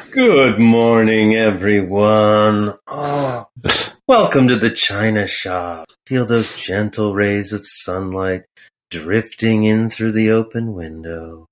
Good morning, everyone. Oh, welcome to the China shop. Feel those gentle rays of sunlight drifting in through the open window.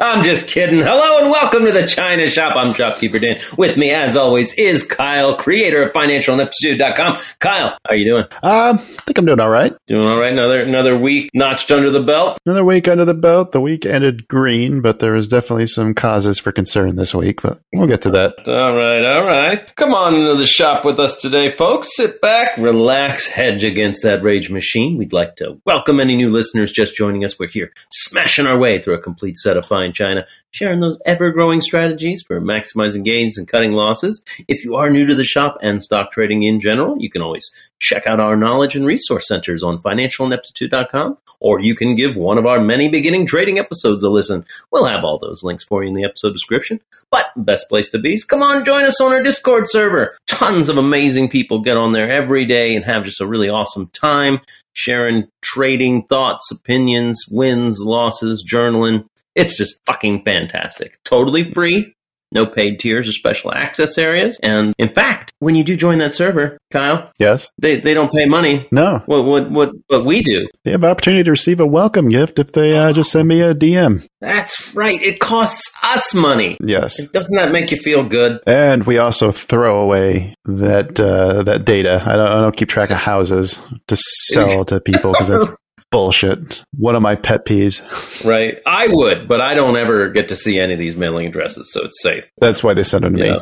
I'm just kidding. Hello and welcome to the China Shop. I'm Shopkeeper Dan. With me, as always, is Kyle, creator of FinancialIneptitude.com. Kyle, how are you doing? Um, I think I'm doing all right. Doing all right. Another another week notched under the belt. Another week under the belt. The week ended green, but there was definitely some causes for concern this week, but we'll get to that. All right, all right. Come on into the shop with us today, folks. Sit back, relax, hedge against that rage machine. We'd like to welcome any new listeners just joining us. We're here smashing our way through a complete set of fine china, sharing those ever growing strategies for maximizing gains and cutting losses. If you are new to the shop and stock trading in general, you can always check out our knowledge and resource centers on financialineptitude.com, or you can give one of our many beginning trading episodes a listen. We'll have all those links for you in the episode description. But best place to be is come on, join us on our Discord server. Tons of amazing people get on there every day and have just a really awesome time sharing trading thoughts, opinions, wins, losses, journaling. It's just fucking fantastic. Totally free. No paid tiers or special access areas. And in fact, when you do join that server, Kyle, Yes? they, they don't pay money. No. What, what, what, what we do. They have an opportunity to receive a welcome gift if they uh, just send me a DM. That's right. It costs us money. Yes. Doesn't that make you feel good? And we also throw away that uh, that data. I don't, I don't keep track of houses to sell to people because that's bullshit. One of my pet peeves. Right. I would, but I don't ever get to see any of these mailing addresses, so it's safe. That's why they send them to Yeah.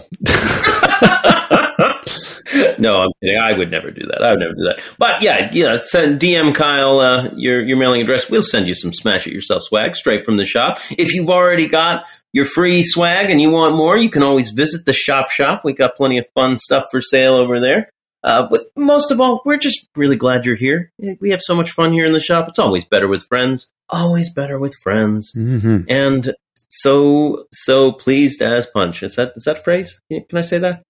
me. no, I'm kidding. I would never do that. I would never do that. But yeah, you know, send DM Kyle uh, your your mailing address. We'll send you some smash it yourself swag straight from the shop. If you've already got your free swag and you want more, you can always visit the shop shop. We got plenty of fun stuff for sale over there. Uh, but most of all, we're just really glad you're here. We have so much fun here in the shop. It's always better with friends. Always better with friends. hmm And so so pleased as punch. Is that is that phrase? Can I say that?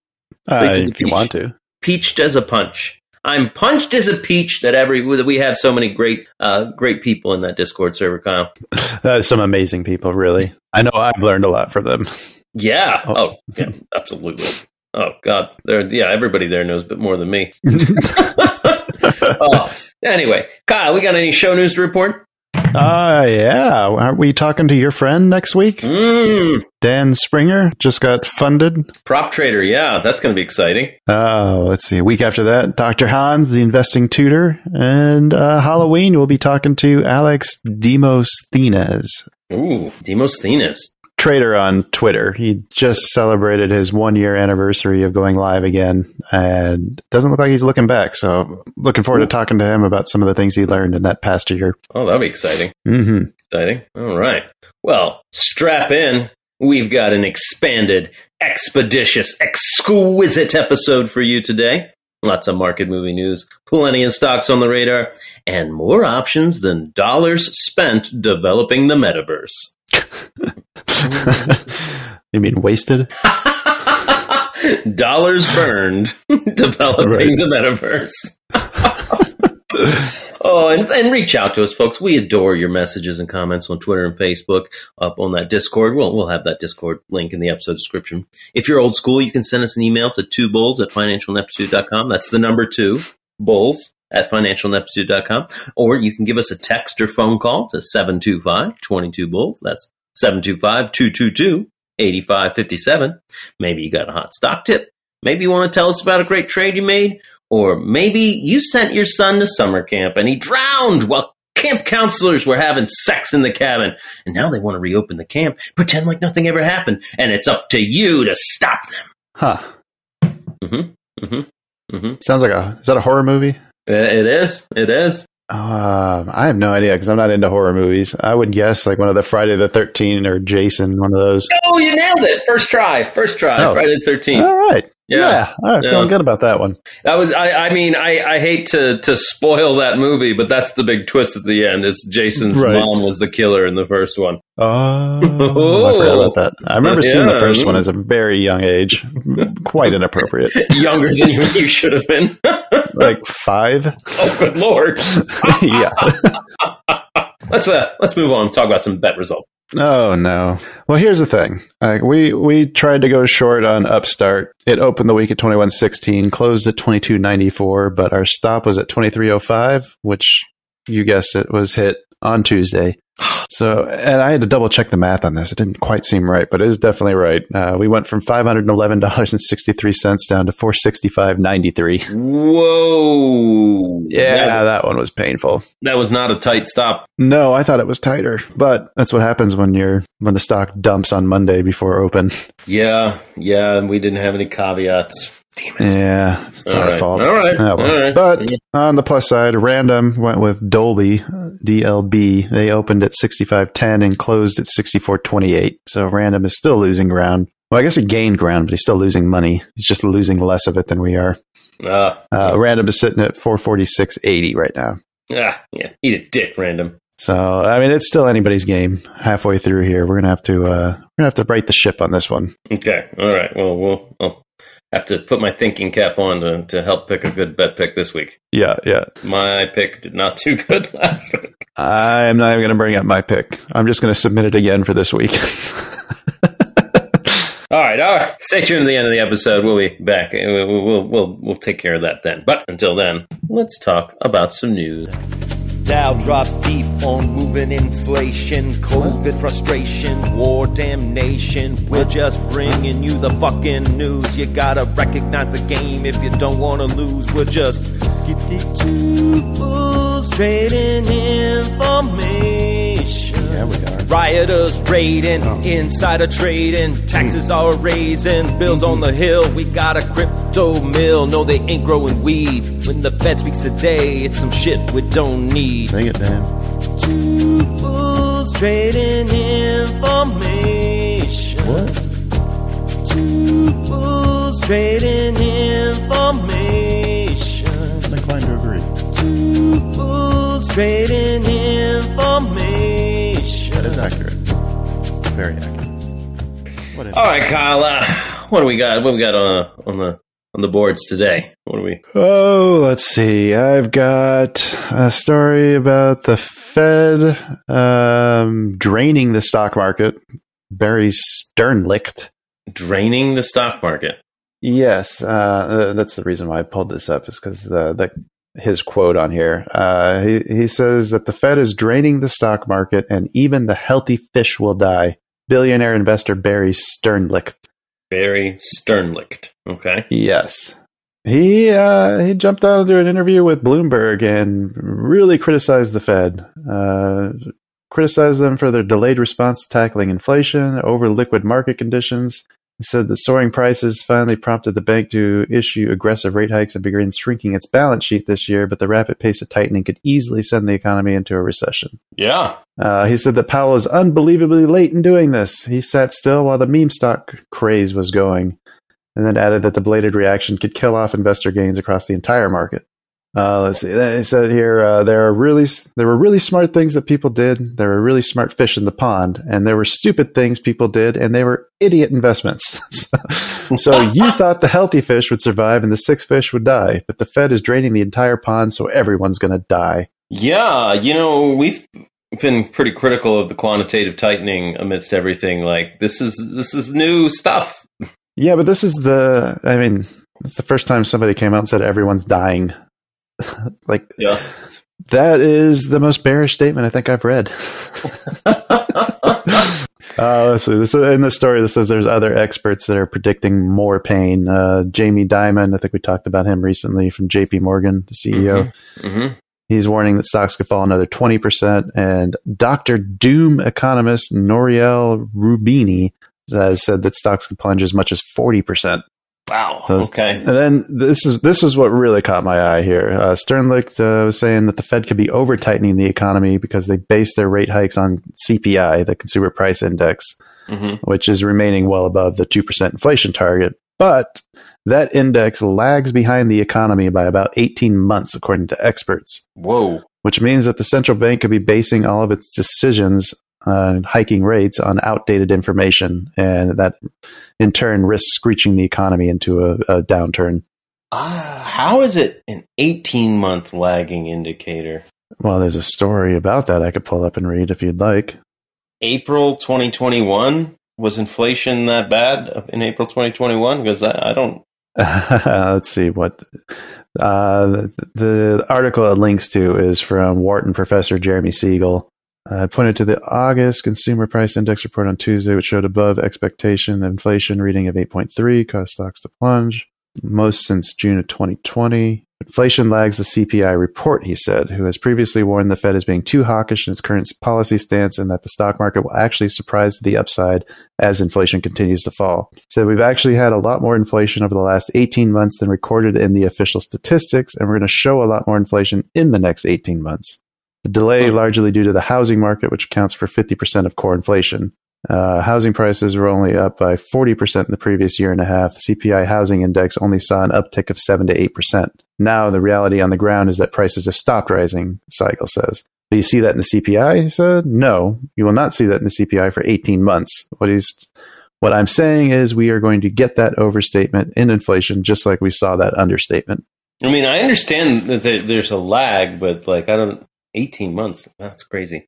Uh, if you want to. peached as a punch. I'm punched as a peach that every that we have so many great uh, great people in that Discord server, Kyle. Uh, some amazing people, really. I know I've learned a lot from them. Yeah. Oh. Oh, yeah, absolutely. Oh God, there. Yeah, everybody there knows a bit more than me. oh, anyway, Kyle, we got any show news to report? Uh, yeah. Aren't we talking to your friend next week? Mm, Dan Springer just got funded. prop trader. Yeah, that's going to be exciting. Oh, let's see. A week after that, Dr. Hans, the investing tutor. And uh, Halloween, we'll be talking to Alex Demosthenes, Ooh, Demosthenes. Trader on Twitter. He just celebrated his one year anniversary of going live again and doesn't look like he's looking back. So, looking forward to talking to him about some of the things he learned in that past year. Oh, that'll be exciting. Mm-hmm. Exciting. All right. Well, strap in. We've got an expanded, expeditious, exquisite episode for you today. Lots of market movie news, plenty of stocks on the radar, and more options than dollars spent developing the metaverse. you mean wasted? dollars burned developing Right. the metaverse. oh, and, and reach out to us, folks. We adore your messages and comments on Twitter and Facebook, up on that Discord. We'll, we'll have that Discord link in the episode description. If you're old school, you can send us an email to two bulls at financialineptitude.com. That's the number two, bulls at financialineptitude.com. Or you can give us a text or phone call to 725 22 bulls. That's 725 222 8557. Maybe you got a hot stock tip. Maybe you want to tell us about a great trade you made. Or maybe you sent your son to summer camp and he drowned while camp counselors were having sex in the cabin, and now they want to reopen the camp, pretend like nothing ever happened, and it's up to you to stop them. Huh. Mm-hmm. Mm-hmm. Mm-hmm. Sounds like a. Is that a horror movie? It is. It is. Um, I have no idea because I'm not into horror movies. I would guess like one of the Friday the 13th or Jason, one of those. Oh, you nailed it! First try. First try. Oh. Friday the Thirteenth. All right. Yeah. Yeah. All right. Yeah. Feeling good about that one. That was. I. I mean, I. I hate to to spoil that movie, but that's the big twist at the end. Is Jason's Right. mom was the killer in the first one. Oh, I forgot about that. I remember seeing the first one as a very young age, quite inappropriate, Younger than you, you should have been. like five. oh, good lord. yeah. Let's uh. Let's move on. Talk about some bet results. Oh no. Well, here's the thing. Like we we tried to go short on Upstart. It opened the week at 21.16, closed at 22.94, but our stop was at 23.05, which you guessed it was hit on Tuesday. So, and I had to double check the math on this. It didn't quite seem right, but it is definitely right. Uh, we went from five hundred and eleven dollars and sixty three cents down to four sixty five ninety three. Whoa. Yeah, That, that one was painful. that was not a tight stop. No, I thought it was tighter, but that's what happens when you're when the stock dumps on Monday before open. Yeah. Yeah. And we didn't have any caveats. Damn it. Yeah, it's All our right. fault. All right. Oh, well. All right. But on the plus side, Random went with Dolby, uh, DLB. They opened at 65.10 and closed at 64.28. So Random is still losing ground. Well, I guess he gained ground, but he's still losing money. He's just losing less of it than we are. Uh, Uh, Random is sitting at 446.80 right now. ah, yeah. Eat a dick, random. So I mean, it's still anybody's game. Halfway through here, we're gonna have to uh, we're gonna have to right the ship on this one. Okay. All right. Well, we'll I'll have to put my thinking cap on to, to help pick a good bet pick this week. Yeah, yeah. My pick did not do good last week. I'm not even going to bring up my pick. I'm just going to submit it again for this week. All right, all right. Stay tuned to the end of the episode. We'll be back. We'll, we'll, we'll, we'll take care of that then. But until then, let's talk about some news. Dow drops deep on moving inflation, COVID frustration, war damnation. We're just bringing you the fucking news. You gotta recognize the game if you don't wanna lose. We're just two fools trading information. Yeah, we are. Rioters raiding, oh. insider trading, taxes are raising, bills on the hill. We got a crypto mill. No, they ain't growing weed. When the Fed speaks today, it's some shit we don't need. Sing it, Dan. Two fools trading information. What? Two fools trading information. I'm inclined to agree. Two fools trading information. That is accurate. Very accurate. What is All right, Kyle. Uh, what do we got? What do we got on, on the on the boards today? What do we? Oh, let's see. I've got a story about the Fed um, draining the stock market. Barry Sternlicht. Draining the stock market. Yes, uh, that's the reason why I pulled this up is because the, the his quote on here. Uh, he he says that the Fed is draining the stock market and even the healthy fish will die. Billionaire investor Barry Sternlicht. Barry Sternlicht. Okay. Yes. He uh, he jumped out into an interview with Bloomberg and really criticized the Fed. Uh, criticized them for their delayed response to tackling inflation, over liquid market conditions. He said that soaring prices finally prompted the bank to issue aggressive rate hikes and begin shrinking its balance sheet this year, but the rapid pace of tightening could easily send the economy into a recession. Yeah. Uh, he said that Powell is unbelievably late in doing this. He sat still while the meme stock craze was going, and then added that the bladed reaction could kill off investor gains across the entire market. Uh, let's see. They said here uh, there are really there were really smart things that people did. There were really smart fish in the pond, and there were stupid things people did, and they were idiot investments. so, so you thought the healthy fish would survive and the sick fish would die, but the Fed is draining the entire pond, so everyone's going to die. Yeah. You know, we've been pretty critical of the quantitative tightening amidst everything. Like this is this is new stuff. Yeah, but this is the. I mean, it's the first time somebody came out and said everyone's dying. like Yeah. that is the most bearish statement I think I've read. Uh, let's see. This is, in the story, this says there's other experts that are predicting more pain. Uh, Jamie Dimon, I think we talked about him recently from J.P. Morgan, the CEO. hmm He's warning that stocks could fall another 20%. And Dr. Doom economist Nouriel Roubini has said that stocks could plunge as much as 40%. Wow. So- okay. And then this is this is what really caught my eye here. Uh, Sternlicht uh, was saying that the Fed could be over tightening the economy because they base their rate hikes on CPI, the Consumer Price Index, hmm which is remaining well above the two percent inflation target. But that index lags behind the economy by about eighteen months, according to experts. Whoa. Which means that the central bank could be basing all of its decisions on hiking rates on outdated information, and that in turn risks screeching the economy into a, a downturn. Uh, how is it an 18 month lagging indicator? Well, there's a story about that I could pull up and read if you'd like. April 2021? Was inflation that bad in April 2021? Because I, I don't. Let's see what uh, the, the article it links to is from Wharton professor Jeremy Siegel. Uh, I pointed to the August Consumer Price Index report on Tuesday, which showed above expectation inflation reading of 8.3, caused stocks to plunge, most since June of 2020. Inflation lags the CPI report, he said, who has previously warned the Fed is being too hawkish in its current policy stance and that the stock market will actually surprise to the upside as inflation continues to fall. So we've actually had a lot more inflation over the last 18 months than recorded in the official statistics, and we're going to show a lot more inflation in the next 18 months. The delay Hmm. largely due to the housing market, which accounts for 50% of core inflation. Uh, housing prices were only up by 40% in the previous year and a half. The CPI housing index only saw an uptick of 7 to 8%. Now, the reality on the ground is that prices have stopped rising, Siegel says. Do you see that in the CPI? He said, no, you will not see that in the CPI for 18 months. What he's what I'm saying is we are going to get that overstatement in inflation just like we saw that understatement. I mean, I understand that there's a lag, but like, I don't. 18 months. That's crazy.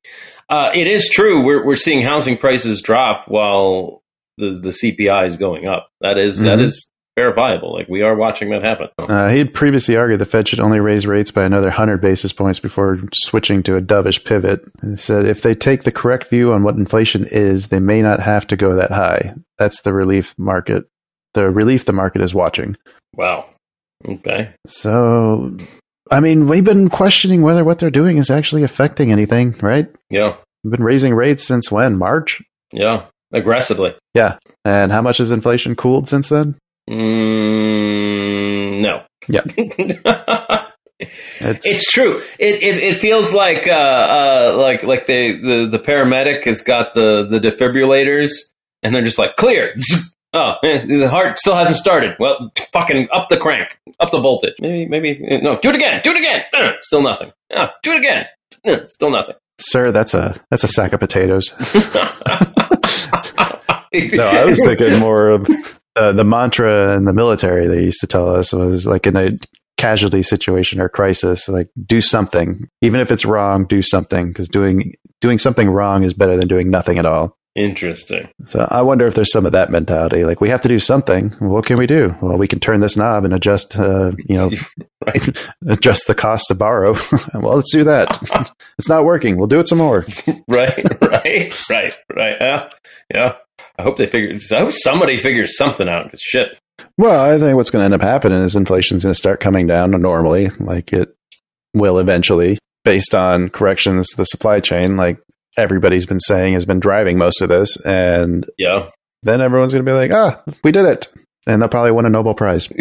Uh, it is true. We're, we're seeing housing prices drop while the, the CPI is going up. That is- that Mhm. is verifiable. Like, we are watching that happen. Uh, he had previously argued the Fed should only raise rates by another 100 basis points before switching to a dovish pivot. He said if they take the correct view on what inflation is, they may not have to go that high. That's the relief market, the relief the market is watching. Wow. Okay. So, I mean, we've been questioning whether what they're doing is actually affecting anything, right? Yeah. We've been raising rates since when? March? Yeah. Aggressively. Yeah. And how much has inflation cooled since then? Mm, no. Yeah. It's, true. It, it it feels like uh, uh like like the, the the paramedic has got the the defibrillators and they're just like clear. Oh, the heart still hasn't started. Well, fucking up the crank, up the voltage. Maybe maybe no. Do it again. Do it again. Uh, still nothing. Do it again. Uh, still nothing. Sir, that's a that's a sack of potatoes. no, No, I was thinking more of uh, the mantra in the military they used to tell us was like in a casualty situation or crisis, like do something, even if it's wrong, do something because doing doing something wrong is better than doing nothing at all. Interesting. So I wonder if there's some of that mentality. Like we have to do something. What can we do? Well, we can turn this knob and adjust, uh, you know, Right. adjust the cost to borrow. well, let's do that. it's not working. We'll do it some more. right, right, right, right. Yeah, yeah. I hope they figure. I hope somebody figures something out. Because shit. Well, I think what's going to end up happening is inflation's going to start coming down normally, like it will eventually, based on corrections to the supply chain, like everybody's been saying has been driving most of this. And Yeah. then everyone's going to be like, ah, we did it. And they'll probably win a Nobel Prize.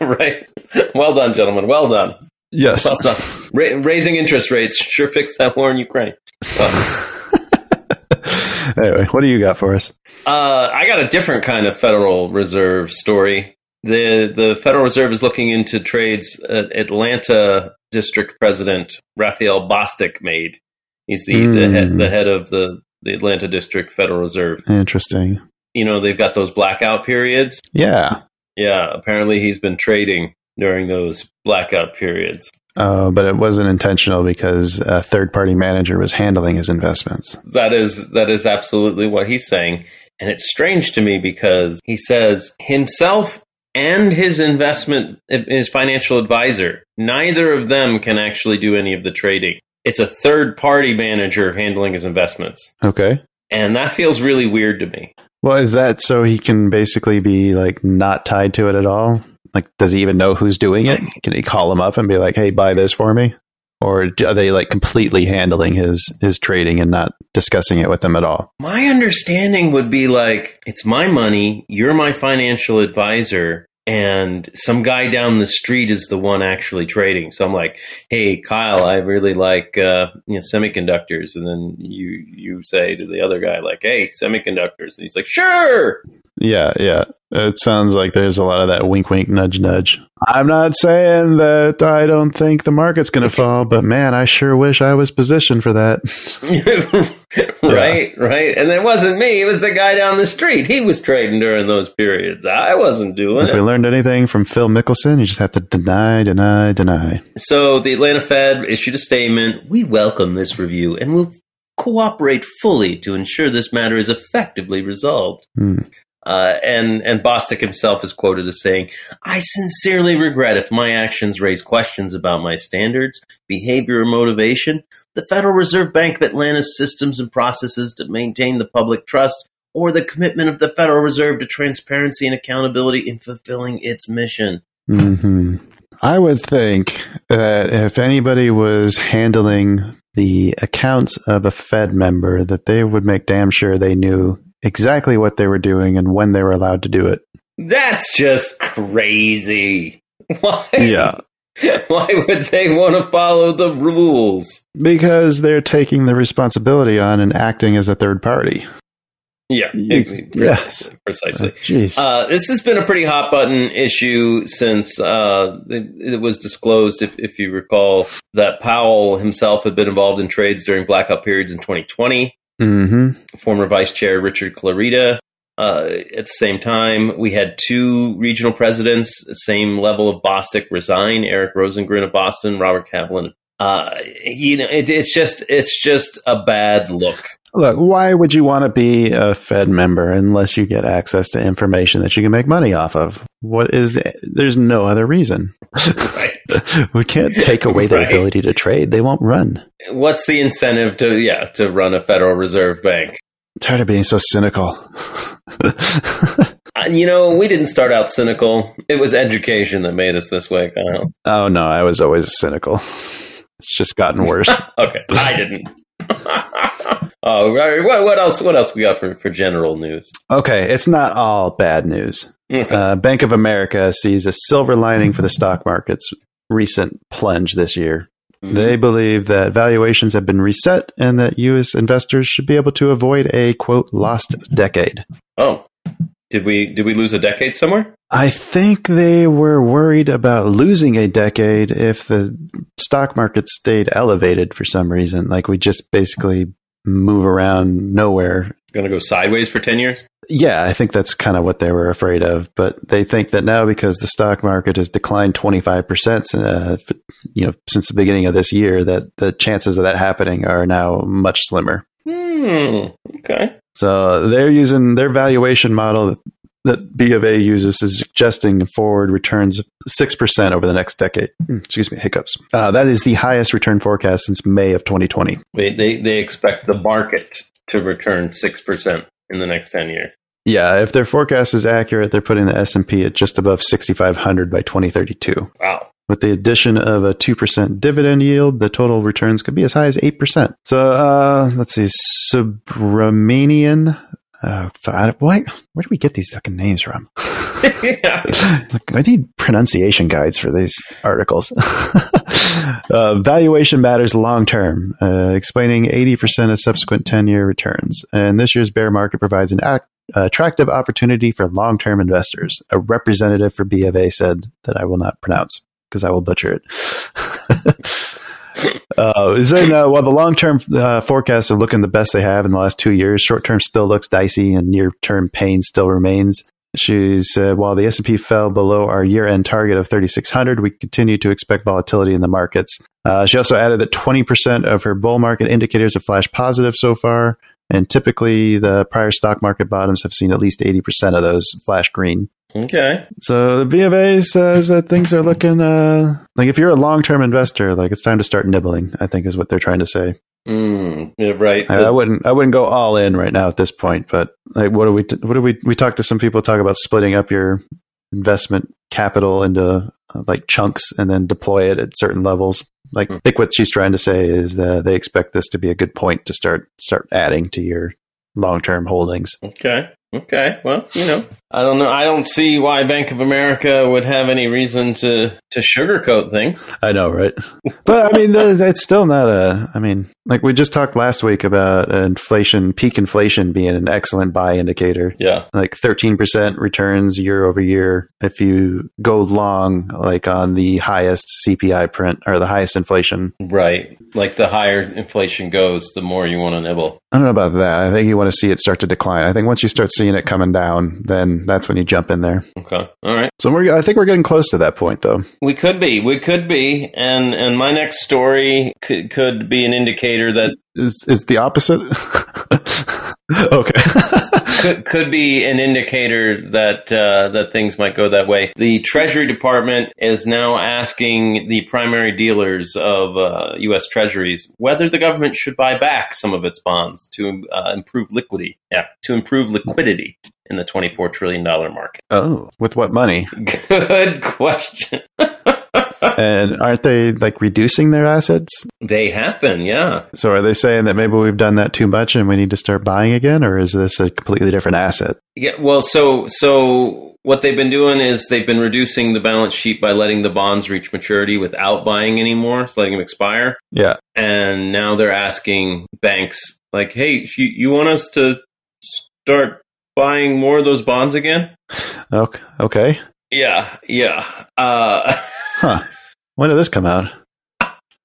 right. Well done, gentlemen. Well done. Yes. Well done. Ra- raising interest rates sure fixed that war in Ukraine. anyway, what do you got for us? Uh, I got a different kind of Federal Reserve story. The the Federal Reserve is looking into trades at Atlanta District President Raphael Bostic made. He's the, the Hmm. head the head of the, the Atlanta District Federal Reserve. Interesting. You know, they've got those blackout periods. Yeah. Yeah, apparently he's been trading during those blackout periods. Uh, but it wasn't intentional because a third party manager was handling his investments. That is that is absolutely what he's saying. And it's strange to me because he says himself and his investment his financial advisor, neither of them can actually do any of the trading. It's a third party manager handling his investments. Okay. And that feels really weird to me. Well, is that so he can basically be like not tied to it at all? Like, does he even know who's doing it? Can he call him up and be like, "Hey, buy this for me"? Or are they like completely handling his his trading and not discussing it with them at all? My understanding would be like, it's my money, you're my financial advisor, and some guy down the street is the one actually trading. So I'm like, "Hey, Kyle, I really like uh, you know, semiconductors," and then you you say to the other guy like, "Hey, semiconductors," and he's like, "Sure." Yeah, yeah. It sounds like there's a lot of that wink, wink, nudge, nudge. I'm not saying that I don't think the market's going to fall, but man, I sure wish I was positioned for that. right, right. And it wasn't me; it was the guy down the street. He was trading during those periods. I wasn't doing if it. If we learned anything from Phil Mickelson, you just have to deny, deny, deny. So the Atlanta Fed issued a statement. We welcome this review and we'll cooperate fully to ensure this matter is effectively resolved. Hmm. Uh, and and Bostic himself is quoted as saying, "I sincerely regret if my actions raise questions about my standards, behavior, or motivation. The Federal Reserve Bank of Atlanta's systems and processes to maintain the public trust, or the commitment of the Federal Reserve to transparency and accountability in fulfilling its mission." hmm I would think that if anybody was handling the accounts of a Fed member, that they would make damn sure they knew exactly what they were doing and when they were allowed to do it. That's just crazy. Why? Yeah. Why would they want to follow the rules? Because they're taking the responsibility on and acting as a third party. Yeah, Ye- precisely. precisely. Jeez. Uh, this has been a pretty hot button issue since uh, it, it was disclosed, if, if you recall, that Powell himself had been involved in trades during blackout periods in 2020. Hmm Former Vice Chair Richard Clarida. Uh, at the same time, we had two regional presidents, same level of Bostic, resign. Eric Rosengren of Boston, Robert Kaplan. Uh, you know, it, it's just it's just a bad look. Look, why would you want to be a Fed member unless you get access to information that you can make money off of? What is the, there's no other reason. Right. we can't take away their Right. ability to trade. They won't run. What's the incentive to yeah to run a Federal Reserve Bank? tired of being so cynical. You know, we didn't start out cynical. It was education that made us this way, Kyle. oh no, I was always cynical. It's just gotten worse. Okay, I didn't. oh, right. What, what else? What else we got for, for general news? okay, it's not all bad news. Okay. Uh, Bank of America sees a silver lining for the stock market's recent plunge this year. Mm-hmm. They believe that valuations have been reset and that U.S. investors should be able to avoid a quote lost decade. oh, did we did we lose a decade somewhere? I think they were worried about losing a decade if the stock market stayed elevated for some reason. Like we just basically move around nowhere. Going to go sideways for ten years? Yeah, I think that's kind of what they were afraid of. But they think that now because the stock market has declined 25%, uh, you know, since the beginning of this year, that the chances of that happening are now much slimmer. Hmm. Okay. So they're using their valuation model that, B of A uses is suggesting forward returns 6% over the next decade. Hmm, Excuse me, hiccups. Uh, that is the highest return forecast since May of 2020. They they, they expect the market to return six percent in the next ten years. Yeah, if their forecast is accurate, they're putting the S&P at just above 6500 by 2032. Wow. With the addition of a 2% dividend yield, the total returns could be as high as 8%. So, uh, let's see, Subramanian. Uh, why, where do we get these fucking names from? yeah. Like, I need pronunciation guides for these articles. uh, valuation matters long term, uh, explaining 80% of subsequent 10 year returns. And this year's bear market provides an ac- attractive opportunity for long term investors. A representative for B of A said that I will not pronounce because I will butcher it. Uh, uh, while the long term uh, forecasts are looking the best they have in the last two years, short term still looks dicey and near term pain still remains. She said, while the S&P fell below our year-end target of 3,600, we continue to expect volatility in the markets. Uh, she also added that 20% of her bull market indicators have flashed positive so far, and typically the prior stock market bottoms have seen at least 80% of those flash green. Okay. So the B of A says that things are looking uh, like if you're a long-term investor, like it's time to start nibbling. I think is what they're trying to say. Mm, yeah, right. I, I wouldn't. I wouldn't go all in right now at this point. But like, what do we? What do we? We talked to some people talk about splitting up your investment capital into uh, like chunks and then deploy it at certain levels. Like I think what she's trying to say is that they expect this to be a good point to start start adding to your long term holdings. Okay. Okay. Well, you know, I don't know. I don't see why Bank of America would have any reason to to sugarcoat things. I know, right? But I mean, that's still not a. I mean, like we just talked last week about inflation, peak inflation being an excellent buy indicator. Yeah. Like thirteen percent returns year over year if you go long, like on the highest CPI print or the highest inflation. Right. Like the higher inflation goes, the more you want to nibble. I don't know about that. I think you want to see it start to decline. I think once you start seeing it coming down, then that's when you jump in there. Okay. All right. So we're, I think we're getting close to that point, though. We could be. We could be. And and my next story could could be an indicator that Is is the opposite? okay. could could be an indicator that uh, that things might go that way. The Treasury Department is now asking the primary dealers of uh, U.S. Treasuries whether the government should buy back some of its bonds to uh, improve liquidity. Yeah, to improve liquidity in the twenty-four trillion dollar market. oh, with what money? Good question. And aren't they like reducing their assets? They happen, yeah. So are they saying that maybe we've done that too much and we need to start buying again, or is this a completely different asset? Yeah, well, so so what they've been doing is they've been reducing the balance sheet by letting the bonds reach maturity without buying anymore, so letting them expire. Yeah. And now they're asking banks, like, "Hey, you, you want us to start buying more of those bonds again?" Okay. Okay. Yeah, yeah. Uh, Huh. When did this come out?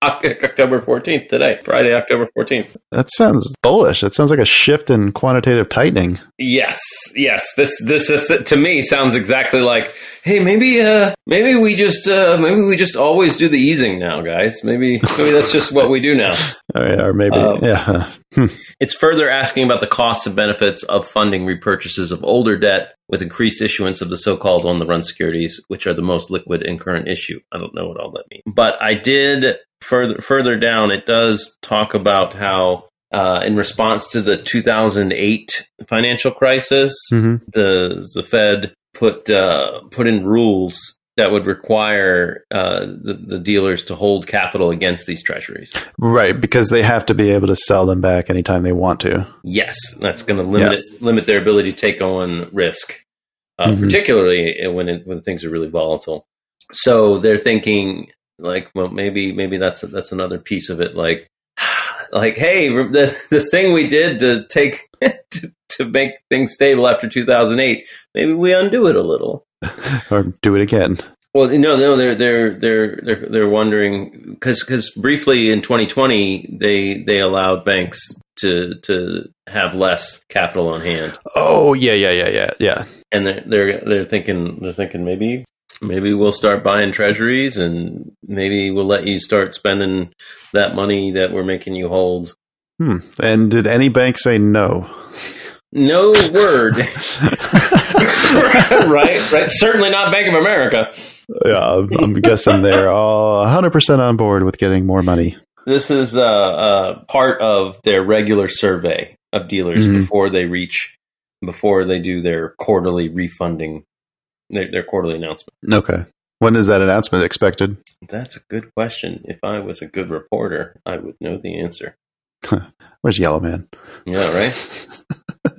October fourteenth today, Friday, October fourteenth. That sounds bullish. That sounds like a shift in quantitative tightening. Yes, yes. This this is to me sounds exactly like, hey, maybe uh maybe we just uh maybe we just always do the easing now, guys. Maybe maybe that's just what we do now. Or, or maybe, Um, yeah. Hmm. It's further asking about the costs and benefits of funding repurchases of older debt with increased issuance of the so-called on-the-run securities, which are the most liquid and current issue. I don't know what all that means, but I did further further down. It does talk about how. Uh, in response to the 2008 financial crisis, hmm the the Fed put uh, put in rules that would require uh, the, the dealers to hold capital against these treasuries. Right, because they have to be able to sell them back anytime they want to. Yes, that's going to limit it, limit their ability to take on risk, uh, Mhm. particularly when it, when things are really volatile. So they're thinking like, well, maybe maybe that's that's another piece of it. Like, like, hey, the the thing we did to take to, to make things stable after 2008, maybe we undo it a little. or do it again. Well, no, no, they're they're they're they're they're wondering because because briefly in 2020 they they allowed banks to to have less capital on hand, Oh yeah, yeah, yeah, yeah, yeah. and they're they're they're thinking they're thinking maybe maybe we'll start buying treasuries and maybe we'll let you start spending that money that we're making you hold. Hmm. And did any bank say no? No word, right? Right? Certainly not Bank of America. yeah, I'm, guessing they're all 100% on board with getting more money. This is uh, uh, part of their regular survey of dealers Mhm. before they reach, before they do their quarterly refunding, their, their quarterly announcement. Okay. When is that announcement expected? That's a good question. If I was a good reporter, I would know the answer. Where's Yellow Man? Yeah, right.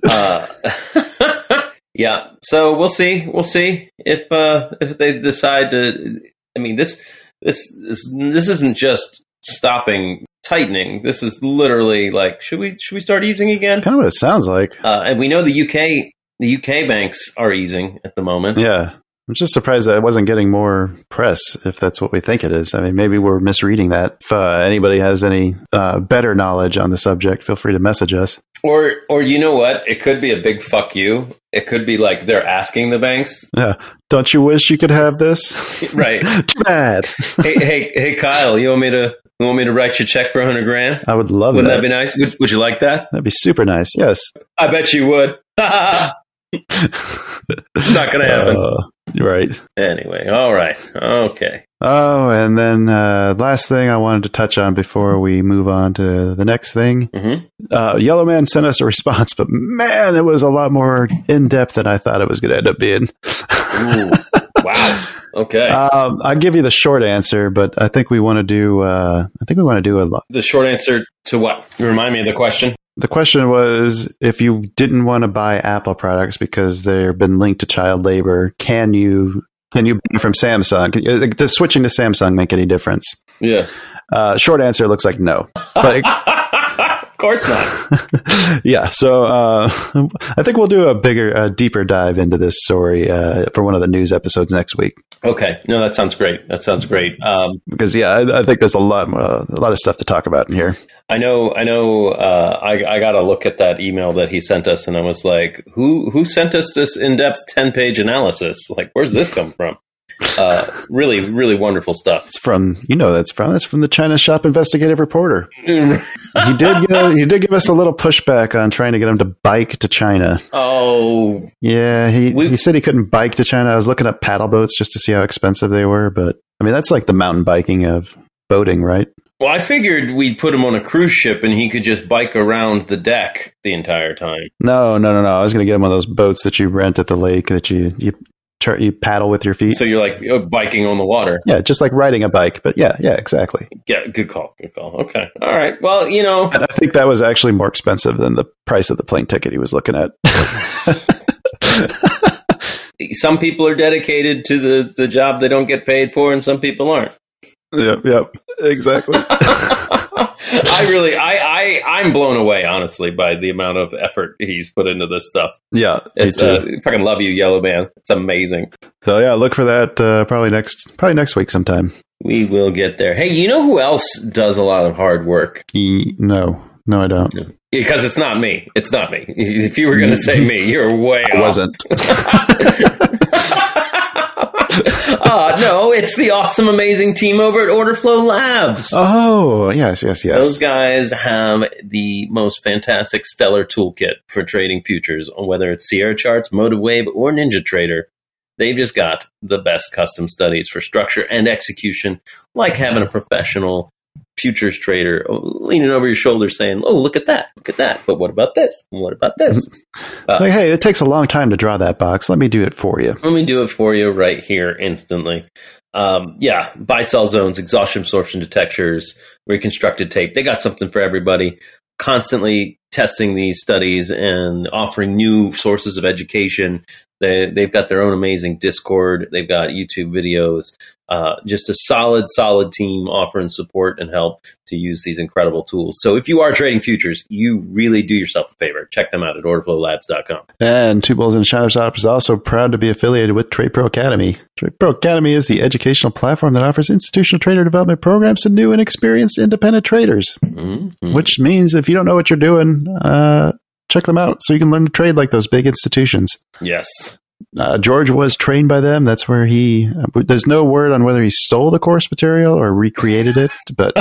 uh, yeah. So we'll see. We'll see if uh, if they decide to. I mean this this is this isn't just stopping tightening. This is literally like should we should we start easing again? Kind of what it sounds like. Uh, and we know the UK the UK banks are easing at the moment. Yeah. I'm just surprised that it wasn't getting more press if that's what we think it is. I mean, maybe we're misreading that. If uh, anybody has any uh, better knowledge on the subject, feel free to message us. Or or you know what? It could be a big fuck you. It could be like they're asking the banks, Yeah. Don't you wish you could have this? right? Too bad. hey, hey, hey, Kyle, you want me to you want me to write you a check for a hundred grand? I would love it. Wouldn't that. that be nice? Would, would you like that? That'd be super nice. Yes. I bet you would. Not gonna happen. Uh, Right. Anyway, all right. Okay. Oh, and then uh, last thing I wanted to touch on before we move on to the next thing. Mhm. Uh, Yellow Man sent us a response, but man, it was a lot more in depth than I thought it was going to end up being. Ooh. wow. Okay. um, I'll give you the short answer, but I think we want to do. Uh, I think we want to do a lot. the short answer to what? Remind me of the question. The question was if you didn't want to buy Apple products because they've been linked to child labor, can you can you buy from Samsung? Does switching to Samsung make any difference? Yeah. Uh, short answer looks like no. But course not. yeah, so uh, I think we'll do a bigger, uh, deeper dive into this story uh, for one of the news episodes next week. Okay. No, that sounds great. That sounds great. Um, Because yeah, I, I think there's a lot, uh, a lot of stuff to talk about in here. I know. I know. Uh, I, I got to look at that email that he sent us, and I was like, "Who who sent us this in depth ten page analysis? Like, where's this come from?" Uh, really, really wonderful stuff. It's from you know that's from that's from the China Shop Investigative Reporter. He did give, he did give us a little pushback on trying to get him to bike to China. oh, Yeah, he We- he said he couldn't bike to China. I was looking up paddle boats just to see how expensive they were, but I mean that's like the mountain biking of boating, right? well, I figured we'd put him on a cruise ship and he could just bike around the deck the entire time. No, no, no, no. I was going to get him one of those boats that you rent at the lake that you you tur- you paddle with your feet. So you're like uh, biking on the water. yeah, just like riding a bike. But yeah, yeah, exactly. Yeah, good call. Good call. Okay. All right. Well, you know, And I think that was actually more expensive than the price of the plane ticket he was looking at. some people are dedicated to the, the job they don't get paid for, and some people aren't. Yep, yep, exactly. I really, I, I, I'm blown away, honestly, by the amount of effort he's put into this stuff. Yeah, me It's, too. uh, fucking love you, Yellow Man. It's amazing. so yeah, look for that uh, probably next probably next week sometime. We will get there. Hey, you know who else does a lot of hard work? E- no, no, I don't. Because it's not me. It's not me. If you were going to say me, you're way I off. wasn't. uh, no, it's the awesome, amazing team over at Orderflow Labs. Oh, yes, yes, yes. Those guys have the most fantastic stellar toolkit for trading futures, whether it's Sierra Charts, MotiveWave, or NinjaTrader. They've just got the best custom studies for structure and execution, like having a professional futures trader leaning over your shoulder saying, Oh, look at that, look at that. But what about this? What about this? Mm-hmm. like, hey, it takes a long time to draw that box. Let me do it for you. Let me do it for you right here instantly. Um, yeah, buy sell zones, exhaustion absorption detectors, reconstructed tape. They got something for everybody. Constantly testing these studies and offering new sources of education. They, they've got their own amazing Discord. They've got YouTube videos. Uh, just a solid, solid team offering support and help to use these incredible tools. So if you are trading futures, you really do yourself a favor. Check them out at orderflowlabs.com. And Two Bulls and Shadow Shop is also proud to be affiliated with Trade Pro Academy. Trade Pro Academy is the educational platform that offers institutional trader development programs to new and experienced independent traders. Mhm. Which means if you don't know what you're doing, uh, check them out so you can learn to trade like those big institutions. Yes. Uh, George was trained by them. That's where he. Uh, there's no word on whether he stole the course material or recreated it, but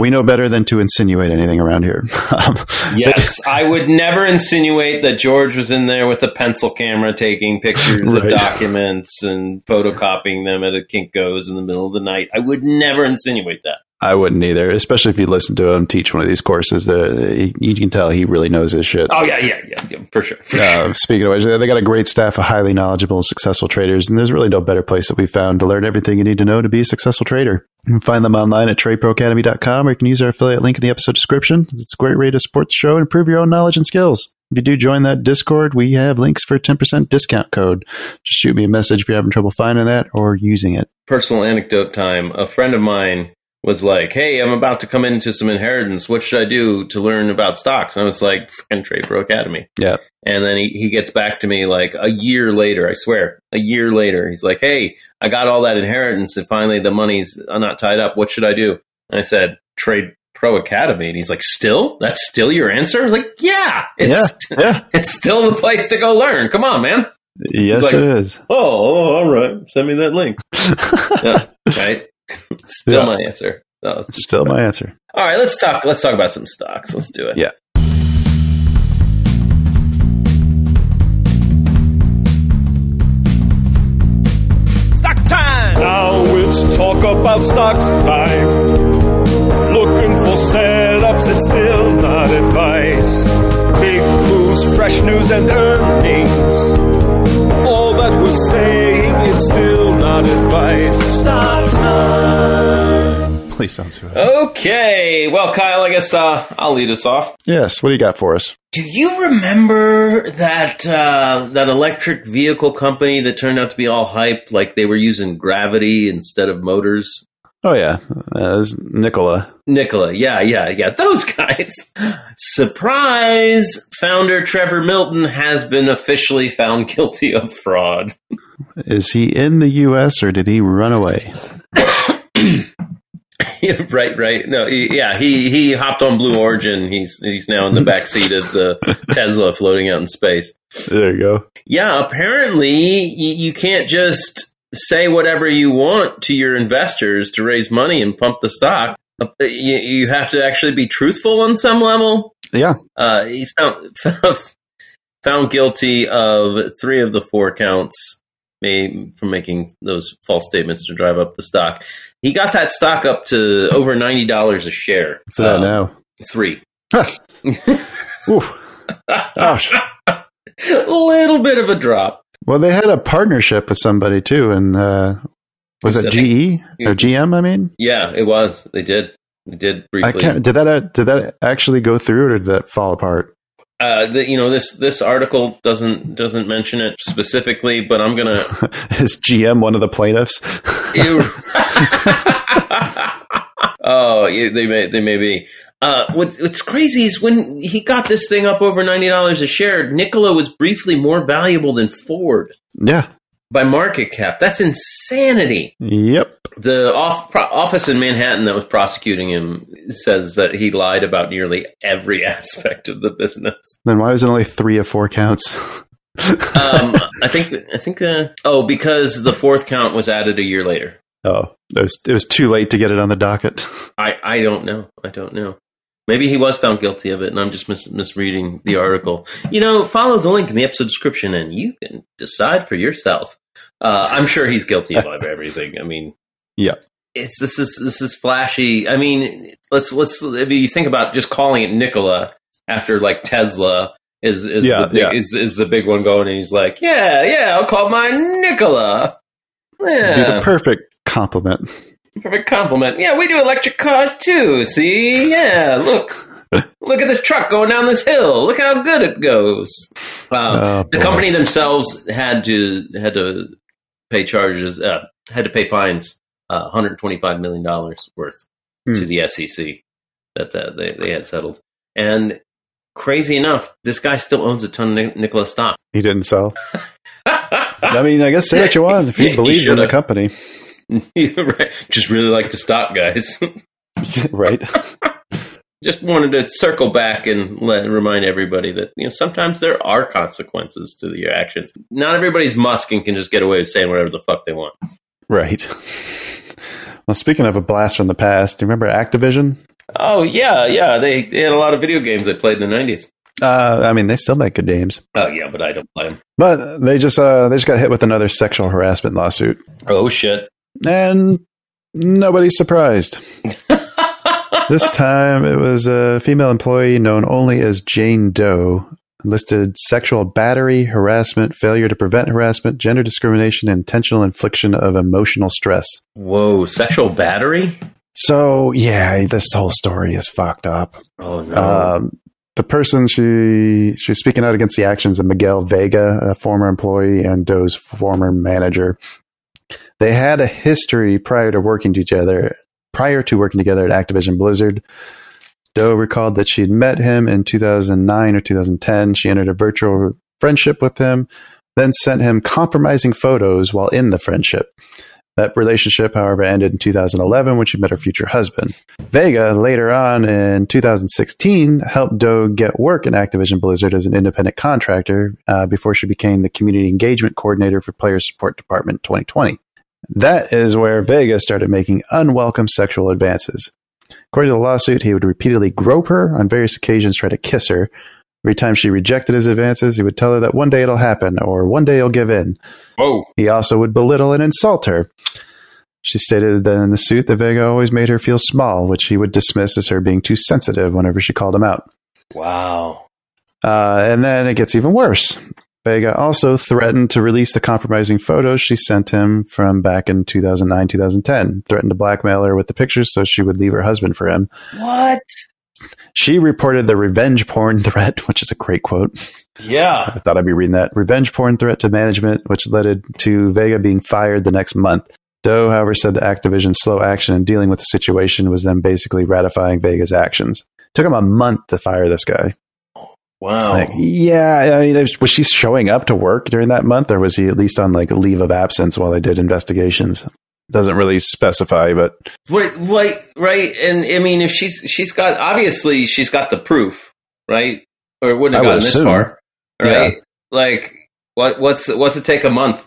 we know better than to insinuate anything around here. Um, Yes, I would never insinuate that George was in there with a pencil camera taking pictures of documents and photocopying them at a Kinko's in the middle of the night. I would never insinuate that. I wouldn't either, especially if you listen to him teach one of these courses. He- you can tell he really knows his shit. Oh yeah, yeah, yeah, yeah for sure. For. Uh, speaking of which, they got a great staff of highly knowledgeable, and successful traders, and there's really no better place that we found to learn everything you need to know to be a successful trader. You can find them online at tradeproacademy.com, or you can use our affiliate link in the episode description. It's a great way to support the show and improve your own knowledge and skills. If you do join that Discord, we have links for a 10% discount code. Just shoot me a message if you're having trouble finding that or using it. Personal anecdote time. A friend of mine was like, "Hey, I'm about to come into some inheritance. What should I do to learn about stocks?" And I was like, "Fucking Trade Pro Academy." Yeah. And then he, he gets back to me like a year later, I swear, a year later. He's like, Hey, I got all that inheritance and finally the money's not tied up. What should I do? And I said, Trade Pro Academy. And he's like, Still? That's still your answer? I was like, Yeah, it's, yeah. it's still the place to go learn. Come on, man. Yes, like- it is. Oh, oh, all right. Send me that link. yeah, right. Still yeah. my answer. Oh, no, Still my answer. All right, let's talk. Let's talk about some stocks. Let's do it. Yeah. Stock time. Now it's talk about stocks time. Looking for setups, it's still not advice. Big moves, fresh news, and earnings all that we're saying, it's still not advice. Stock time. Please don't sue us. Okay, well, Kyle, I guess uh, I'll lead us off. Yes, what do you got for us? Do you remember that uh, that electric vehicle company that turned out to be all hype? Like they were using gravity instead of motors. Oh, yeah. Uh, Nicola. Nikola, yeah, yeah, yeah, those guys. Surprise! Founder Trevor Milton has been officially found guilty of fraud. Is he in the U.S. or did he run away? Yeah, right, right. No, he, yeah, he he hopped on Blue Origin. He's he's now in the back seat of the Tesla floating out in space. There you go. Yeah, apparently you, you can't just say whatever you want to your investors to raise money and pump the stock. Uh, You, you have to actually be truthful on some level. Yeah. Uh, he's found found guilty of three of the four counts made from making those false statements to drive up the stock. He got that stock up to over ninety dollars a share. What's that Um, now? Three. Oof. Gosh. a little bit of a drop. Well, they had a partnership with somebody too, and uh, was it GE or GM? I mean, Yeah, it was. They did. They did I briefly. can't. Did that uh, did that actually go through, or did that fall apart? Uh, the, you know this this article doesn't doesn't mention it specifically, but I'm gonna. Is GM one of the plaintiffs? Oh, they may they may be. Uh, what's what's crazy is when he got this thing up over ninety dollars a share, Nikola was briefly more valuable than Ford yeah. by market cap. That's insanity. Yep. The off, pro, office in Manhattan that was prosecuting him says that he lied about nearly every aspect of the business. Then why was it only three or four counts? Um, I think th- I think uh, oh because the fourth count was added a year later. oh, it was it was too late to get it on the docket. I, I don't know. I don't know. Maybe he was found guilty of it, and I'm just mis- misreading the article. You know, follow the link in the episode description, and you can decide for yourself. Uh, I'm sure he's guilty of everything. I mean, Yeah. it's this is this is flashy. I mean, let's let's if you think about just calling it Nikola after like Tesla is is Yeah, the big, yeah. is is the big one going, and he's like, yeah, yeah, I'll call mine Nikola. It'd Be Yeah, the perfect compliment. Perfect compliment. Yeah, we do electric cars too. See? Yeah, look. Look at this truck going down this hill. Look how good it goes. Um, Oh, the company themselves had to had to pay charges, uh, had to pay fines, uh, 125 million dollars worth to Hmm. the SEC that uh, they they had settled. And crazy enough, this guy still owns a ton of Nikola stock. He didn't sell. I mean, I guess say what you want. If he He believes in the company, right. Just really like to stop, guys. right? just wanted to circle back and let remind everybody that you know sometimes there are consequences to your actions. Not everybody's Musk and can just get away with saying whatever the fuck they want. Right. Well, speaking of a blast from the past, do you remember Activision? Oh yeah, yeah. They, they had a lot of video games they played in the nineties. Uh, I mean, they still make good games, Oh yeah, but I don't play them. but they just uh, they just got hit with another sexual harassment lawsuit, Oh shit. And nobody's surprised. This time, it was a female employee known only as Jane Doe. Listed sexual battery, harassment, failure to prevent harassment, gender discrimination, intentional infliction of emotional stress. Whoa, sexual battery? So, yeah, this whole story is fucked up. Oh no. Um, the person she she was speaking out against the actions of Miguel Vega, a former employee and Doe's former manager. They had a history prior to working together. Prior to working together at Activision Blizzard, Doe recalled that she'd met him in 2009 or 2010. She entered a virtual friendship with him, then sent him compromising photos while in the friendship. That relationship, however, ended in 2011 when she met her future husband. Vega later on in 2016 helped Doe get work in Activision Blizzard as an independent contractor uh, before she became the community engagement coordinator for Player Support Department 2020. That is where Vega started making unwelcome sexual advances. According to the lawsuit, he would repeatedly grope her on various occasions, try to kiss her. Every time she rejected his advances, he would tell her that one day it'll happen or one day he'll give in. Whoa. He also would belittle and insult her. She stated that in the suit that Vega always made her feel small, which he would dismiss as her being too sensitive whenever she called him out. Wow. Uh, and then it gets even worse. Vega also threatened to release the compromising photos she sent him from back in 2009 2010, threatened to blackmail her with the pictures so she would leave her husband for him. What? She reported the revenge porn threat, which is a great quote. Yeah. I thought I'd be reading that. Revenge porn threat to management, which led to Vega being fired the next month. Doe, however, said that Activision's slow action in dealing with the situation was them basically ratifying Vega's actions. Took him a month to fire this guy. Wow. Like, yeah, I mean, was, she showing up to work during that month, or was he at least on like a leave of absence while they did investigations? Doesn't really specify, but Wait, wait, right? And I mean, if she's she's got obviously she's got the proof, right? Or it wouldn't have I would gotten this far, right? Like, what what's what's it take a month?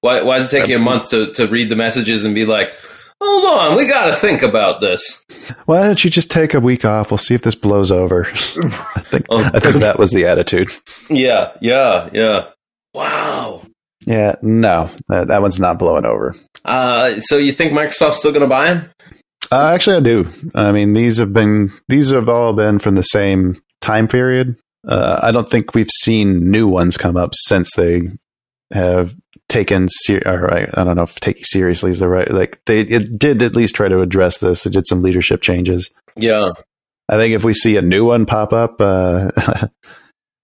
Why why does it take you a month to to read the messages and be like, hold on, we got to think about this. why don't you just take a week off? We'll see if this blows over. I think Oh, I think that was the attitude. Yeah, yeah, yeah. Wow. Yeah, no, that, that one's not blowing over. Uh, so you think Microsoft's still going to buy him? Uh, actually, I do. I mean, these have been these have all been from the same time period. Uh, I don't think we've seen new ones come up since they have taken ser- or I, I don't know if taking seriously is the right like they it did at least try to address this. They did some leadership changes. Yeah. I think if we see a new one pop up uh,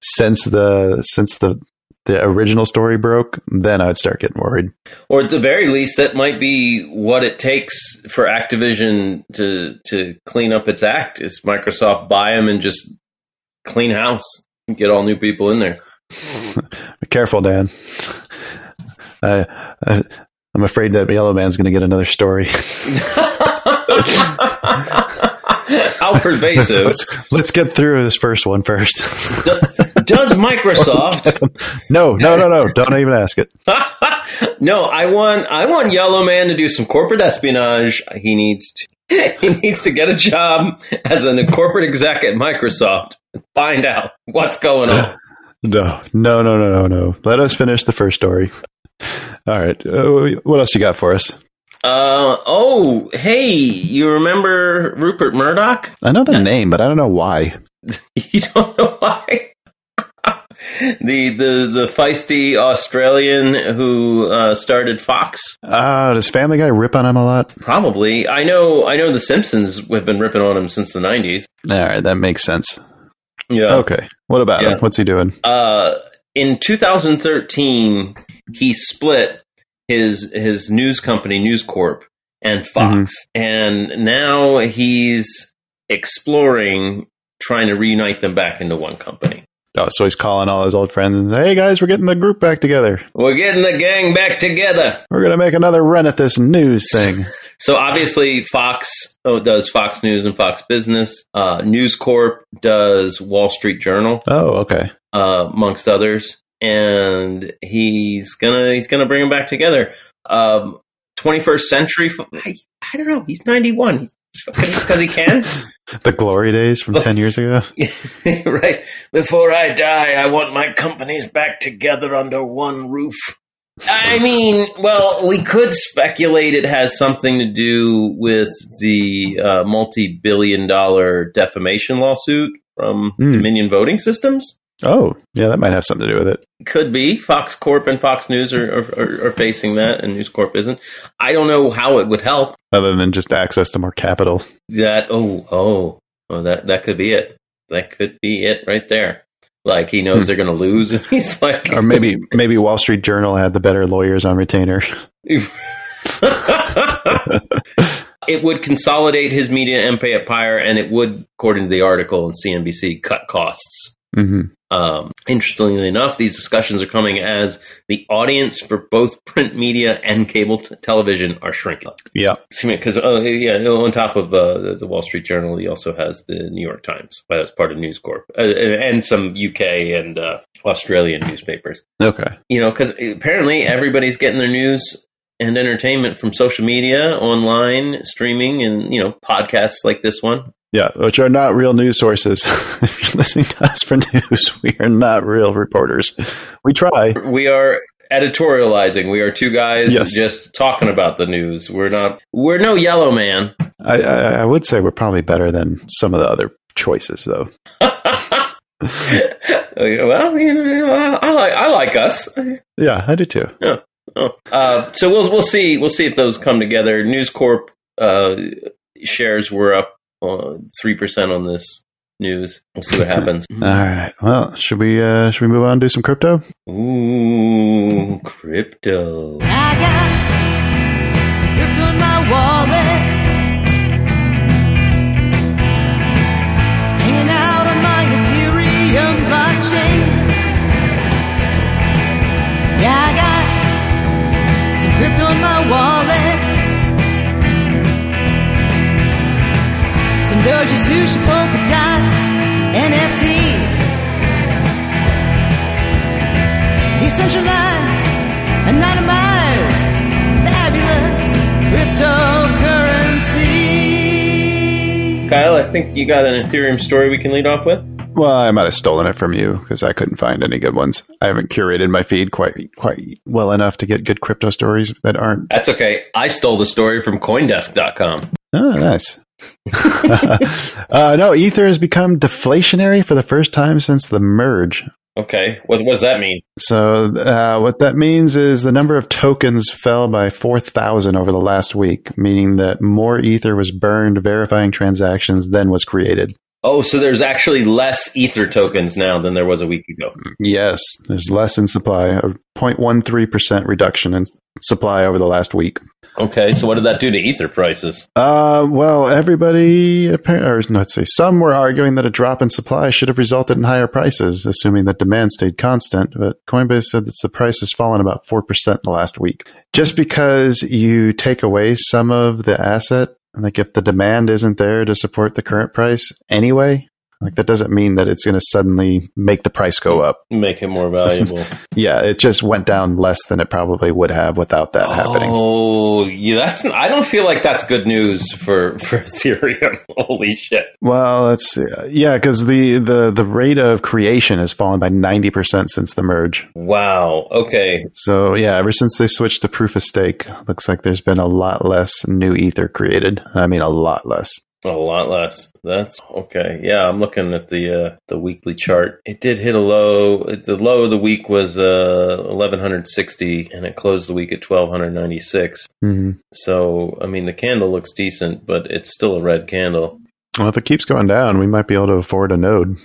since the since the the original story broke, then I'd start getting worried. Or at the very least, that might be what it takes for Activision to to clean up its act. Is Microsoft buy them and just clean house, and get all new people in there. Be careful, Dan. I, I'm afraid that Yellow Man's going to get another story. How pervasive let's let's get through this first one first. does Microsoft? no, no, no, no! Don't even ask it. no, I want I want Yellow Man to do some corporate espionage. He needs to he needs to get a job as a corporate exec at Microsoft and find out what's going on. No, no, no, no, no, no. Let us finish the first story. All right. Uh, what else you got for us? Uh oh, hey, you remember Rupert Murdoch? I know the name, but I don't know why. You don't know why? the the the feisty Australian who uh, started Fox. Uh, does Family Guy rip on him a lot? Probably. I know. I know. The Simpsons have been ripping on him since the nineties. All right, that makes sense. Yeah. Okay. What about Yeah. him? What's he doing? Uh, in 2013, he split his his news company, News Corp, and Fox, mm-hmm. and now he's exploring trying to reunite them back into one company. Oh, so he's calling all his old friends and saying, "Hey guys, we're getting the group back together. We're getting the gang back together. We're gonna make another run at this news thing." So obviously, Fox oh, does Fox News and Fox Business. Uh, News Corp does Wall Street Journal, oh, okay. uh, amongst others. And he's gonna he's gonna bring them back together. Um, 21st century. I, I don't know. He's 91. He's because he can. The glory days from ten years ago. right. Before I die, I want my companies back together under one roof. I mean, well, we could speculate it has something to do with the uh, multi billion dollar defamation lawsuit from Hmm. Dominion Voting Systems. Oh, yeah, that might have something to do with it. Could be. Fox Corp and Fox News are, are, are, are facing that, and News Corp isn't. I don't know how it would help. Other than just access to more capital. That oh oh oh that that could be it. That could be it right there. Like he knows Hmm. they're going to lose, and he's like, Or maybe maybe Wall Street Journal had the better lawyers on retainer. it would consolidate his media and pay a empire, and it would, according to the article in CNBC, cut costs. hmm Um, interestingly enough, these discussions are coming as the audience for both print media and cable t- television are shrinking. Yeah. Because oh yeah, on top of uh, the, the Wall Street Journal, he also has the New York Times. uh, That's part of News Corp, uh, and some UK and uh, Australian newspapers. Okay. You know, because apparently everybody's getting their news and entertainment from social media, online, streaming, and you know podcasts like this one. Yeah, which are not real news sources. if you're listening to us for news, we are not real reporters. We try. We are editorializing. We are two guys Yes. just talking about the news. We're not. We're no yellow man. I, I, I would say we're probably better than some of the other choices, though. well, you know, I like I like us. Yeah, I do too. Oh. Uh, so we'll we'll see we'll see if those come together. News Corp uh, shares were up three percent on this news. We'll see what happens. All right. Well, should we uh, should we move on and do some crypto? Ooh, crypto. I got some crypto in my wallet. Hanging out on my Ethereum blockchain. Yeah, I got some crypto in my wallet. Doji Sushi Polka Dot NFT. Decentralized, anonymized, fabulous cryptocurrency. Kyle, I think you got an Ethereum story we can lead off with. Well, I might have stolen it from you because I couldn't find any good ones. I haven't curated my feed quite quite well enough to get good crypto stories that aren't. That's okay. I stole the story from CoinDesk.com. Oh, nice. uh, no, Ether has become deflationary for the first time since the merge. Okay, what, what does that mean? So, uh, what that means is the number of tokens fell by 4,000 over the last week, meaning that more Ether was burned verifying transactions than was created. Oh, so there's actually less Ether tokens now than there was a week ago. Yes, there's less in supply, a 0.13% reduction in supply over the last week. Okay, so what did that do to Ether prices? Uh, well, everybody, apparently, or let's say some were arguing that a drop in supply should have resulted in higher prices, assuming that demand stayed constant. But Coinbase said that the price has fallen about 4% in the last week. Just because you take away some of the asset, like if the demand isn't there to support the current price anyway, like that doesn't mean that it's going to suddenly make the price go up. Make it more valuable. Yeah, it just went down less than it probably would have without that happening. Oh, yeah, that's. I don't feel like that's good news for for Ethereum. Holy shit! Well, let's. Yeah, because the, the, the rate of creation has fallen by 90% since the merge. Wow. Okay. So, yeah, ever since they switched to proof of stake, looks like there's been a lot less new Ether created. I mean, a lot less. A lot less. That's okay. Yeah, I'm looking at the uh, the weekly chart. It did hit a low. The low of the week was uh, 1160, and it closed the week at 1296. hmm So, I mean, the candle looks decent, but it's still a red candle. Well, if it keeps going down, we might be able to afford a node.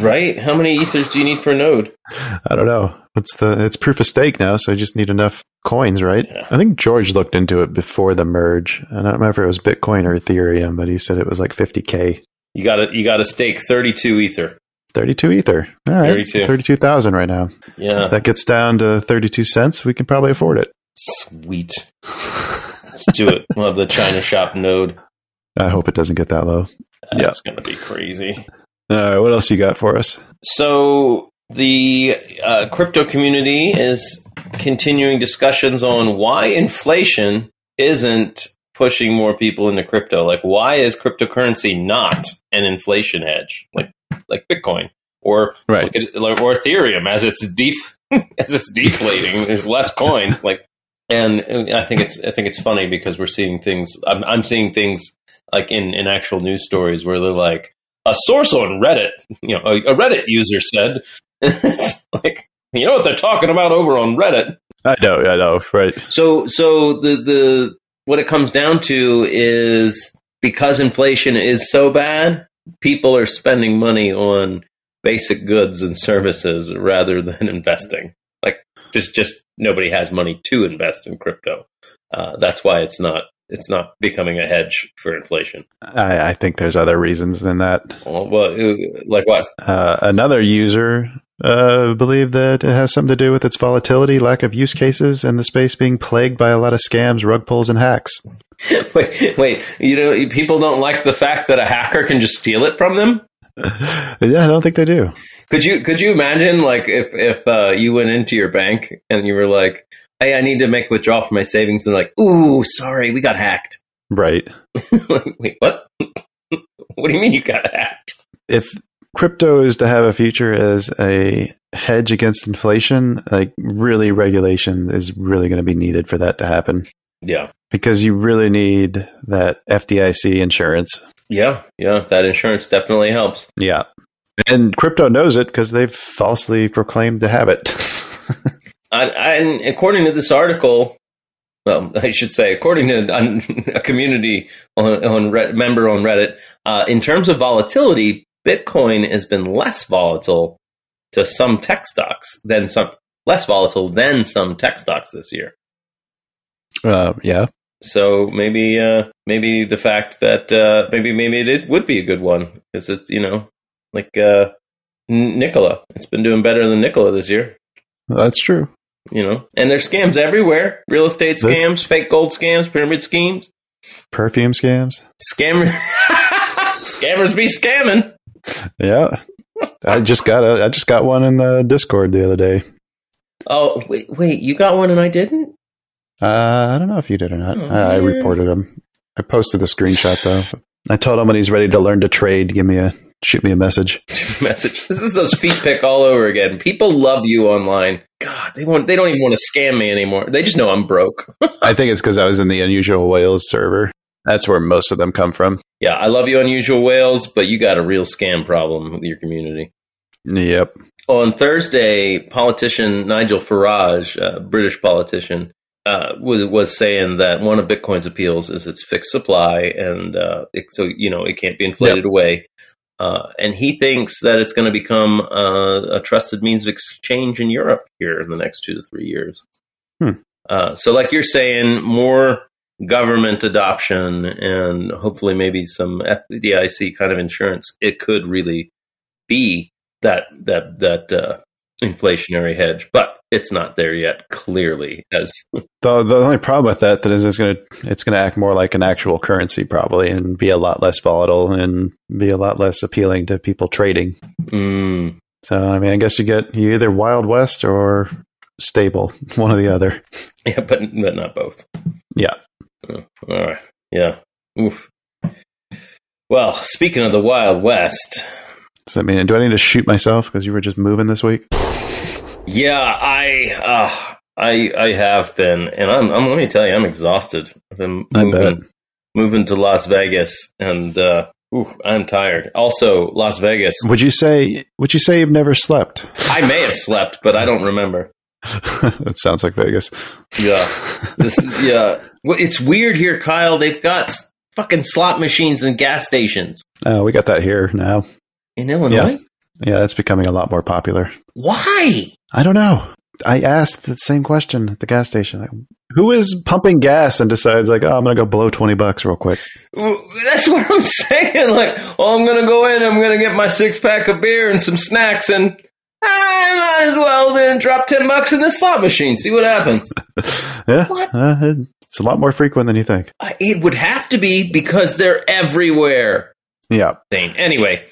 Right? How many ethers do you need for a node? I don't know. It's the it's proof of stake now, so I just need enough coins, right? Yeah. I think George looked into it before the merge, and I don't remember if it was Bitcoin or Ethereum, but he said it was like 50k. You got to you got to stake 32 ether. 32 Ether. All right. 32. 32,000 right now. Yeah. That gets down to 32 cents. We can probably afford it. Sweet. Let's do it. We'll have the China shop node. I hope it doesn't get that low. Yeah. That's going to be crazy. All right. What else you got for us? So the uh, crypto community is continuing discussions on why inflation isn't pushing more people into crypto. Like, why is cryptocurrency not an inflation hedge, like like Bitcoin or Right. like, or Ethereum as it's def- as it's deflating? There's less coins. Like, and I think it's I think it's funny because we're seeing things. I'm, I'm seeing things like in in actual news stories where they're like a source on Reddit, you know, a, a Reddit user said, like, you know what they're talking about over on Reddit. I know. I know. Right. So, so the the what it comes down to is because inflation is so bad, people are spending money on basic goods and services rather than investing. Like, just just nobody has money to invest in crypto. Uh, that's why it's not it's not becoming a hedge for inflation. I, I think there's other reasons than that. Well, well uh, like what? Uh, another user uh, believed that it has something to do with its volatility, lack of use cases, and the space being plagued by a lot of scams, rug pulls, and hacks. wait, wait. You know, people don't like the fact that a hacker can just steal it from them. yeah, I don't think they do. Could you could you imagine like if if uh, you went into your bank and you were like, "Hey, I need to make withdrawal from my savings," and like, "Ooh, sorry, we got hacked." Right. Wait, what? what do you mean you got hacked? If crypto is to have a future as a hedge against inflation, like really regulation is really going to be needed for that to happen Yeah. because you really need that FDIC insurance. Yeah. Yeah. That insurance definitely helps. Yeah. And crypto knows it because they've falsely proclaimed to have it. And, and according to this article, well, I should say, according to a community on, on Red, member on Reddit, uh, in terms of volatility, Bitcoin has been less volatile to some tech stocks than some less volatile than some tech stocks this year. uh, yeah. So maybe uh, maybe the fact that uh, maybe maybe it is would be a good one because it's you know like uh, N- Nikola. It's been doing better than Nikola this year. That's true. You know, and there's scams everywhere: real estate scams, fake gold scams, pyramid schemes. Perfume scams. Scammer, scammers be scamming. Yeah. I just got a I just got one in the Discord the other day. Oh wait, wait, you got one and I didn't. Uh, I don't know if you did or not. Oh, I, I reported him. I posted the screenshot though. I told him when he's ready to learn to trade, give me a shoot me a message. Message. This is those feet pick all over again. People love you online. God, they want. They don't even want to scam me anymore. They just know I'm broke. I think it's because I was in the Unusual Whales server. That's where most of them come from. Yeah, I love you, unusual whales, but you got a real scam problem with your community. Yep. On Thursday, politician Nigel Farage, a British politician, uh, was was saying that one of Bitcoin's appeals is its fixed supply, and uh, it, so you know it can't be inflated away. Uh, and he thinks that it's going to become uh, a trusted means of exchange in Europe here in the next two to three years. Hmm. Uh, so, like you're saying, more government adoption and hopefully maybe some FDIC kind of insurance. It could really be that that that uh, inflationary hedge, but it's not there yet. Clearly, as The the only problem with that that is it's gonna it's gonna act more like an actual currency probably and be a lot less volatile and be a lot less appealing to people trading. mm, So I mean I guess you get you either Wild West or stable, one or the other. yeah, but but not both. Yeah. Oh, all right, yeah. Oof. Well, speaking of the Wild West, Does that mean do I need to shoot myself because you were just moving this week? Yeah, I uh, I I have been, and I'm, I'm let me tell you, I'm exhausted. I've been moving, moving to Las Vegas, and uh, oof, I'm tired. Also, Las Vegas. Would you say would you say you've never slept? I may have slept, but I don't remember. that sounds like Vegas. Yeah, this is, yeah. Well, it's weird here, Kyle. They've got fucking slot machines and gas stations Oh, we got that here now. in Illinois. Yeah, that's becoming a lot more popular. Why? I don't know. I asked the same question at the gas station. Like, who is pumping gas and decides like, oh, I'm gonna go blow twenty bucks real quick? Well, That's what I'm saying. Like, oh, I'm gonna go in. I'm gonna get my six pack of beer and some snacks, and I might as well then drop ten bucks in the slot machine. See what happens. Yeah, What? uh, it's a lot more frequent than you think. Uh, it would have to be because they're everywhere. Yeah. Anyway,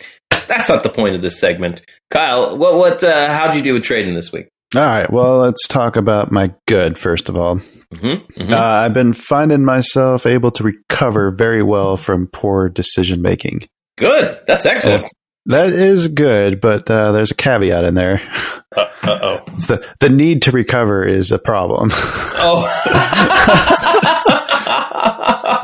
that's not the point of this segment. Kyle, what what? Uh, how'd you do with trading this week? All right. Well, let's talk about my good first of all. Mm-hmm. Uh, I've been finding myself able to recover very well from poor decision making. Good. That's excellent. That is good, but uh, there's a caveat in there. Uh oh. The the need to recover is a problem. Oh.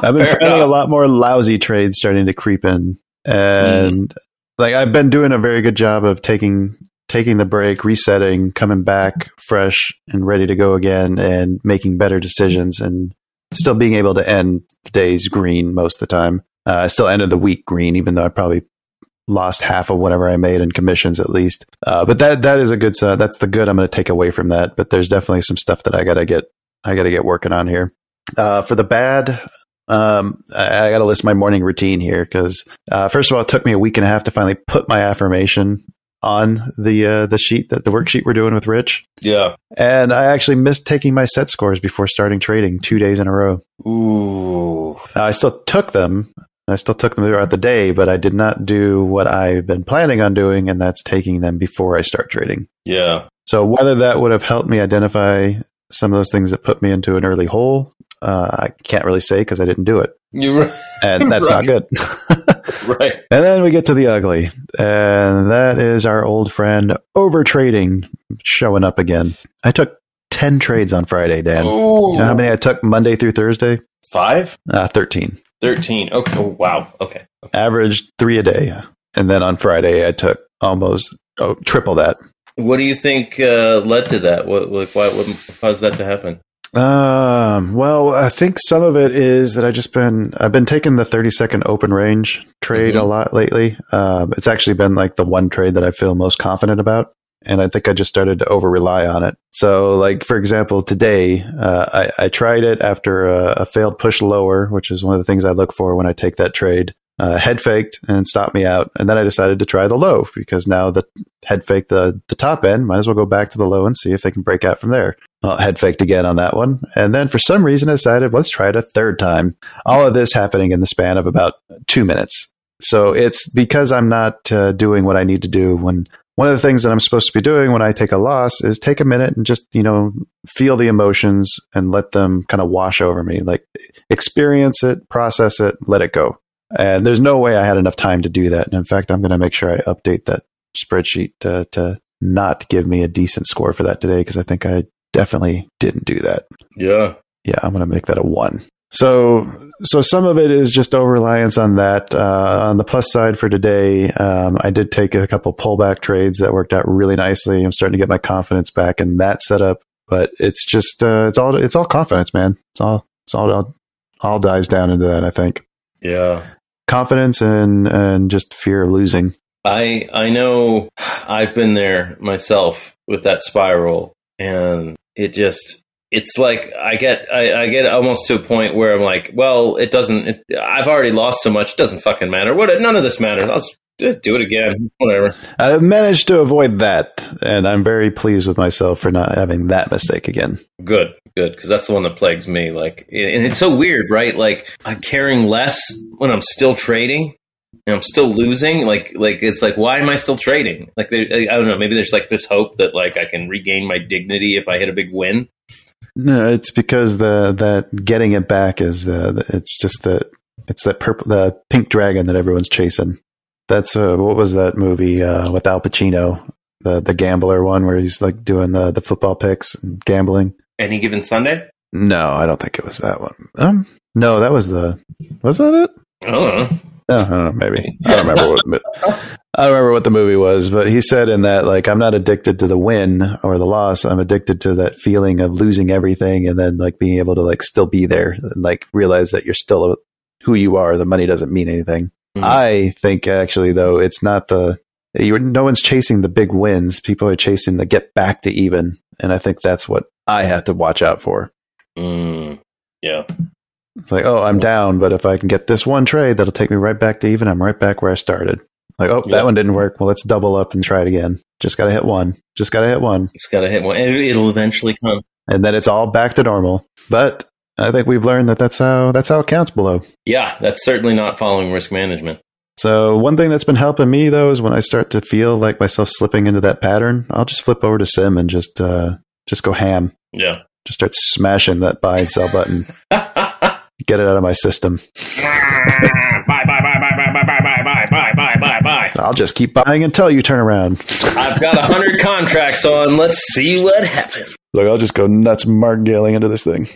I've been Fair finding a lot more lousy trades starting to creep in, and like I've been doing a very good job of taking taking the break, resetting, coming back fresh and ready to go again, and making better decisions, and still being able to end the days green most of the time. Uh, I still ended the week green, even though I probably lost half of whatever I made in commissions at least. Uh, but that that is a good. Uh, that's the good I'm going to take away from that. But there's definitely some stuff that I got to get. I got to get working on here. Uh, for the bad, um, I, I got to list my morning routine here because uh, first of all, it took me a week and a half to finally put my affirmation on the uh, the sheet that the worksheet we're doing with Rich, yeah. and I actually missed taking my set scores before starting trading two days in a row. Ooh. Now, I still took them. I still took them throughout the day, but I did not do what I've been planning on doing, and that's taking them before I start trading. Yeah. So whether that would have helped me identify some of those things that put me into an early hole, Uh, I can't really say because I didn't do it, You're and that's not good. right. and then we get to the ugly, and that is our old friend over trading showing up again. I took ten trades on Friday, Dan. You know how many I took Monday through Thursday? Five? Uh, Thirteen. 13. Okay. Oh, wow. Okay. Average three a day, and then on Friday I took almost oh, triple that. What do you think uh, led to that? What, like, why, what caused that to happen? Um, well, I think some of it is that I just been I've been taking the 30 second open range trade Mhm. a lot lately. Um, it's actually been like the one trade that I feel most confident about. And I think I just started to over rely on it. So, like for example, today uh, I, I tried it after a, a failed push lower, which is one of the things I look for when I take that trade. Uh, head faked and stopped me out, and then I decided to try the low because now the head faked the the top end. Might as well go back to the low and see if they can break out from there. Well, head faked again on that one. And then for some reason I decided, let's try it a third time. All of this happening in the span of about two minutes. So it's because I'm not uh, doing what I need to do when one of the things that I'm supposed to be doing when I take a loss is take a minute and just, you know, feel the emotions and let them kind of wash over me. Like experience it, process it, let it go. And there's no way I had enough time to do that. And in fact, I'm going to make sure I update that spreadsheet to, to not give me a decent score for that today because I think I definitely didn't do that. Yeah. Yeah, I'm going to make that a one. So, so some of it is just over reliance on that. Uh, on the plus side for today, um, I did take a couple pullback trades that worked out really nicely. I'm starting to get my confidence back in that setup. But it's just uh, it's all it's all confidence, man. It's all it's all all, all dives down into that. I think Yeah. Confidence and and just fear of losing. I I know I've been there myself with that spiral and it just it's like I get I, I get almost to a point where I'm like, well, it doesn't it, I've already lost so much, it doesn't fucking matter. What none of this matters. I'll just, just do it again. Whatever. I managed to avoid that, and I'm very pleased with myself for not having that mistake again. Good, good, because that's the one that plagues me. Like, and it's so weird, right? Like, I'm caring less when I'm still trading, and I'm still losing. Like, like it's like, why am I still trading? Like, I don't know. Maybe there's like this hope that like I can regain my dignity if I hit a big win. No, it's because the that getting it back is the it's just the it's that purple the pink dragon that everyone's chasing. That's uh, what was that movie uh, with Al Pacino, the the gambler one where he's like doing the the football picks and gambling. Any given Sunday, No, I don't think it was that one. Um, no, that was the was that it? I don't know. No, I don't know. Maybe I don't remember what I don't remember what the movie was, but he said in that like I'm not addicted to the win or the loss. I'm addicted to that feeling of losing everything and then like being able to like still be there and like realize that you're still who you are. The money doesn't mean anything. Mhm. I think actually though it's not the you no one's chasing the big wins. People are chasing the get back to even, and I think that's what I have to watch out for. Mm, yeah, It's like, oh, I'm down, but if I can get this one trade, that'll take me right back to even. I'm right back where I started. Like, oh, Yeah. that one didn't work. Well, let's double up and try it again. Just got to hit one. Just got to hit one. it's got to hit one. It'll eventually come. And then it's all back to normal. But I think we've learned that that's how, that's how it counts below. Yeah, that's certainly not following risk management. So one thing that's been helping me though is when I start to feel like myself slipping into that pattern, I'll just flip over to Sim and just, uh, just go ham. Yeah. Just start smashing that buy and sell button. Get it out of my system. bye, bye, bye, bye, bye, bye, bye, bye, bye, bye, bye, bye. I'll just keep buying until you turn around. I've got a hundred contracts on. Let's see what happens. Like I'll just go nuts martingaling into this thing.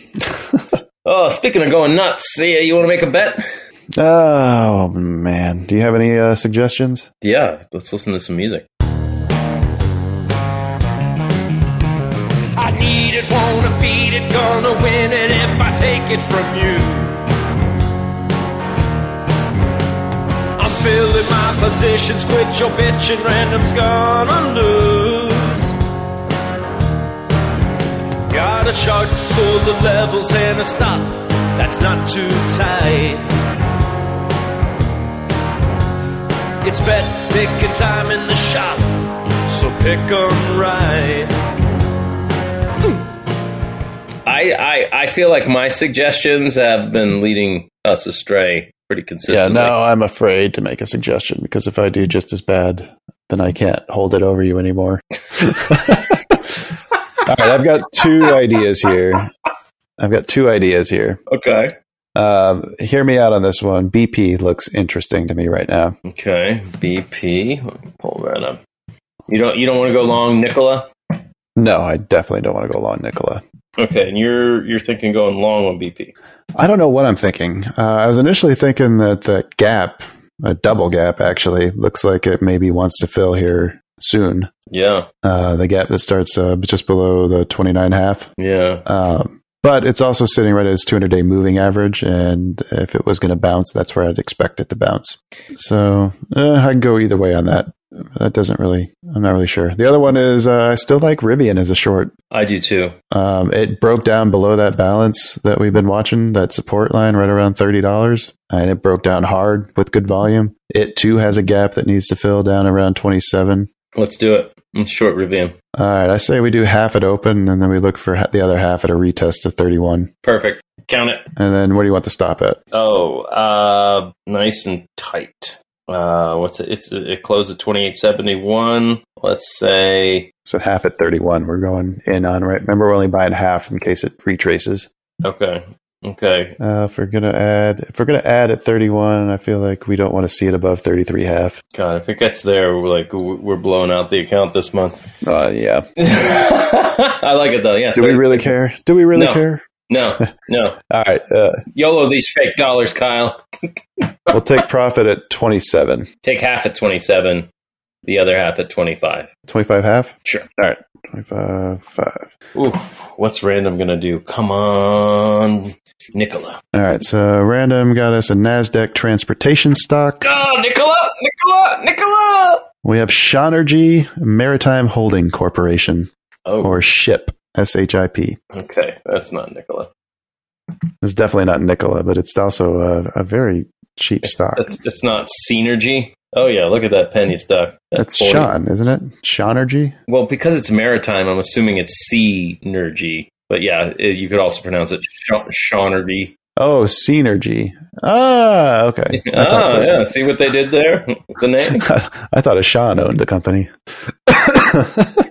Oh, speaking of going nuts, see, you want to make a bet? Oh man, do you have any uh, suggestions? Yeah, let's listen to some music. I need it, wanna beat it, gonna win it if I take it from you. I'm filling my positions, quit your bitching, random's gonna lose. Got a chart full of levels and a stop that's not too tight. It's bet picking time in the shop, so pick 'em right. I, I, I feel like my suggestions have been leading us astray pretty consistently. Yeah, no, I'm afraid to make a suggestion because if I do just as bad, then I can't hold it over you anymore. All right, I've got two ideas here. I've got two ideas here. Okay. Um, hear me out on this one. BP looks interesting to me right now. Okay. BP. Let me pull that up. You don't you don't want to go long, Nikola? No, I definitely don't want to go long, Nikola. Okay, and you're you're thinking going long on BP. I don't know what I'm thinking. Uh, I was initially thinking that the gap, a double gap, actually looks like it maybe wants to fill here soon. Yeah. Uh, the gap that starts uh, just below the 29 half. Yeah. Um, but it's also sitting right at its 200 day moving average. And if it was going to bounce, that's where I'd expect it to bounce. So uh, I can go either way on that. That doesn't really, I'm not really sure. The other one is uh, I still like Rivian as a short. I do too. Um, it broke down below that balance that we've been watching, that support line right around $30. And it broke down hard with good volume. It too has a gap that needs to fill down around 27. Let's do it. Short Rivian. All right, I say we do half at open, and then we look for the other half at a retest of 31. Perfect. Count it. And then where do you want to stop at? Oh, uh, nice and tight. Uh, what's it? It's it closed at twenty eight seventy one. Let's say So half at 31, we're going in on, right? Remember, we're only buying half in case it retraces. okay, okay. Uh, if we're gonna add, if we're gonna add at 31, I feel like we don't want to see it above 33 half. God, if it gets there, we're like we're blowing out the account this month. Uh, yeah. I like it though. Yeah. Do we really care? Do we really No. care? No, no. All right, uh, YOLO these fake dollars, Kyle. we'll take profit at 27. Take half at twenty seven, the other half at twenty five. 25 half? Sure. All right, 25 5. Oof. What's random gonna do? Come on, Nikola. All right, so random got us a NASDAQ transportation stock. Oh, Nikola, Nikola, Nikola. We have Seanergy Maritime Holding Corporation, Oh, or SHIP, S H I P. okay. That's not Nikola. It's definitely not Nikola, but it's also a, a very cheap It's, stock. it's, it's not Synergy. Oh yeah, look at that penny stock. That's 40 Sean, isn't it? Seanergy? Well, because it's maritime, I'm assuming it's Synergy. But yeah, it, you could also pronounce it Shaunergy. Oh, Synergy. Ah, okay. Ah, yeah. See what they did there? with the name. I thought a Sean owned the company.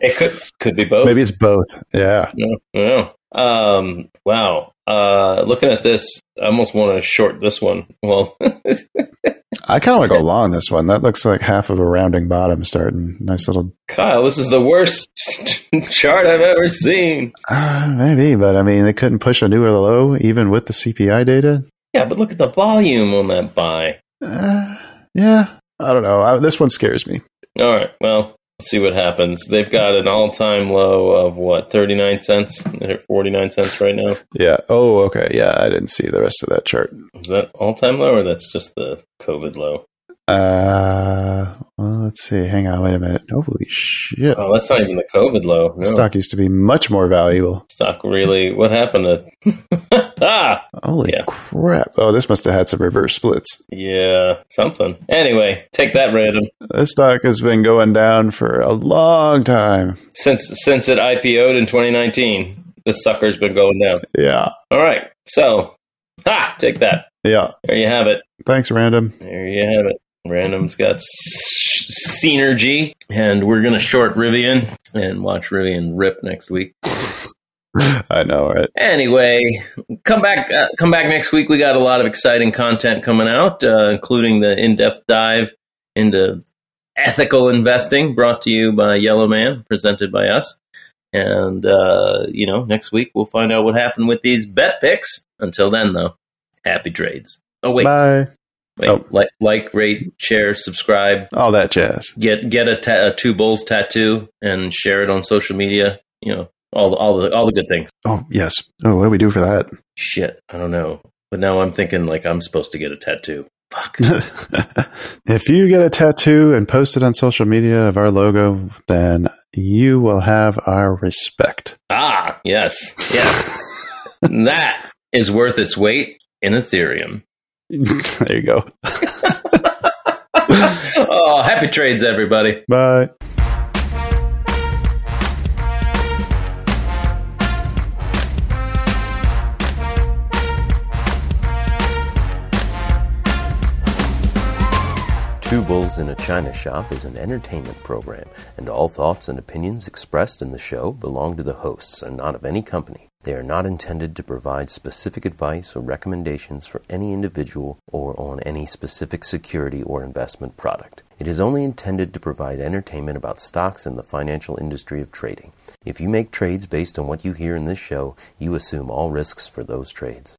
It could could be both. Maybe it's both. Yeah. No, no. Um. Wow. Uh. Looking at this, I almost want to short this one. Well, I kind of want to go long this one. That looks like half of a rounding bottom starting. Nice little. Kyle, this is the worst chart I've ever seen. Uh, maybe, but I mean, they couldn't push a newer low even with the CPI data. Yeah, but look at the volume on that buy. Uh, yeah. I don't know. I, this one scares me. All right. Well, see what happens. They've got an all-time low of what, 39 cents? They're 49 cents right now. Yeah. Oh, okay. Yeah. I didn't see the rest of that chart. Is that all-time low or that's just the COVID low? Uh, well, let's see. Hang on. Wait a minute. Holy shit. Oh, that's not even the COVID low. No. Stock used to be much more valuable. Stock really, what happened to, ah, Holy Yeah. crap. Oh, this must have had some reverse splits. yeah, something. Anyway, take that random. This stock has been going down for a long time. Since, since it IPO'd in 2019, this sucker's been going down. Yeah. All right. So, ha, take that. Yeah. There you have it. Thanks, random. There you have it. Random's got s- synergy, and we're gonna short Rivian and watch Rivian rip next week. I know, right? Anyway, come back, uh, come back next week. We got a lot of exciting content coming out, uh, including the in-depth dive into ethical investing, brought to you by Yellow Man, presented by us. And uh, you know, next week we'll find out what happened with these bet picks. Until then, though, happy trades. Oh wait, Bye. Wait, Oh. like, like, rate, share, subscribe. All that jazz. Get get a, ta- a two bulls tattoo and share it on social media. You know, all the, all the all the good things. Oh, yes. Oh, what do we do for that? Shit, I don't know. But now I'm thinking like I'm supposed to get a tattoo. Fuck. if you get a tattoo and post it on social media of our logo, then you will have our respect. ah, yes, yes. that is worth its weight in Ethereum. there you go. oh, happy trades, everybody. Bye. Two Bulls in a China Shop is an entertainment program, and all thoughts and opinions expressed in the show belong to the hosts and not of any company. They are not intended to provide specific advice or recommendations for any individual or on any specific security or investment product. It is only intended to provide entertainment about stocks and the financial industry of trading. If you make trades based on what you hear in this show, you assume all risks for those trades.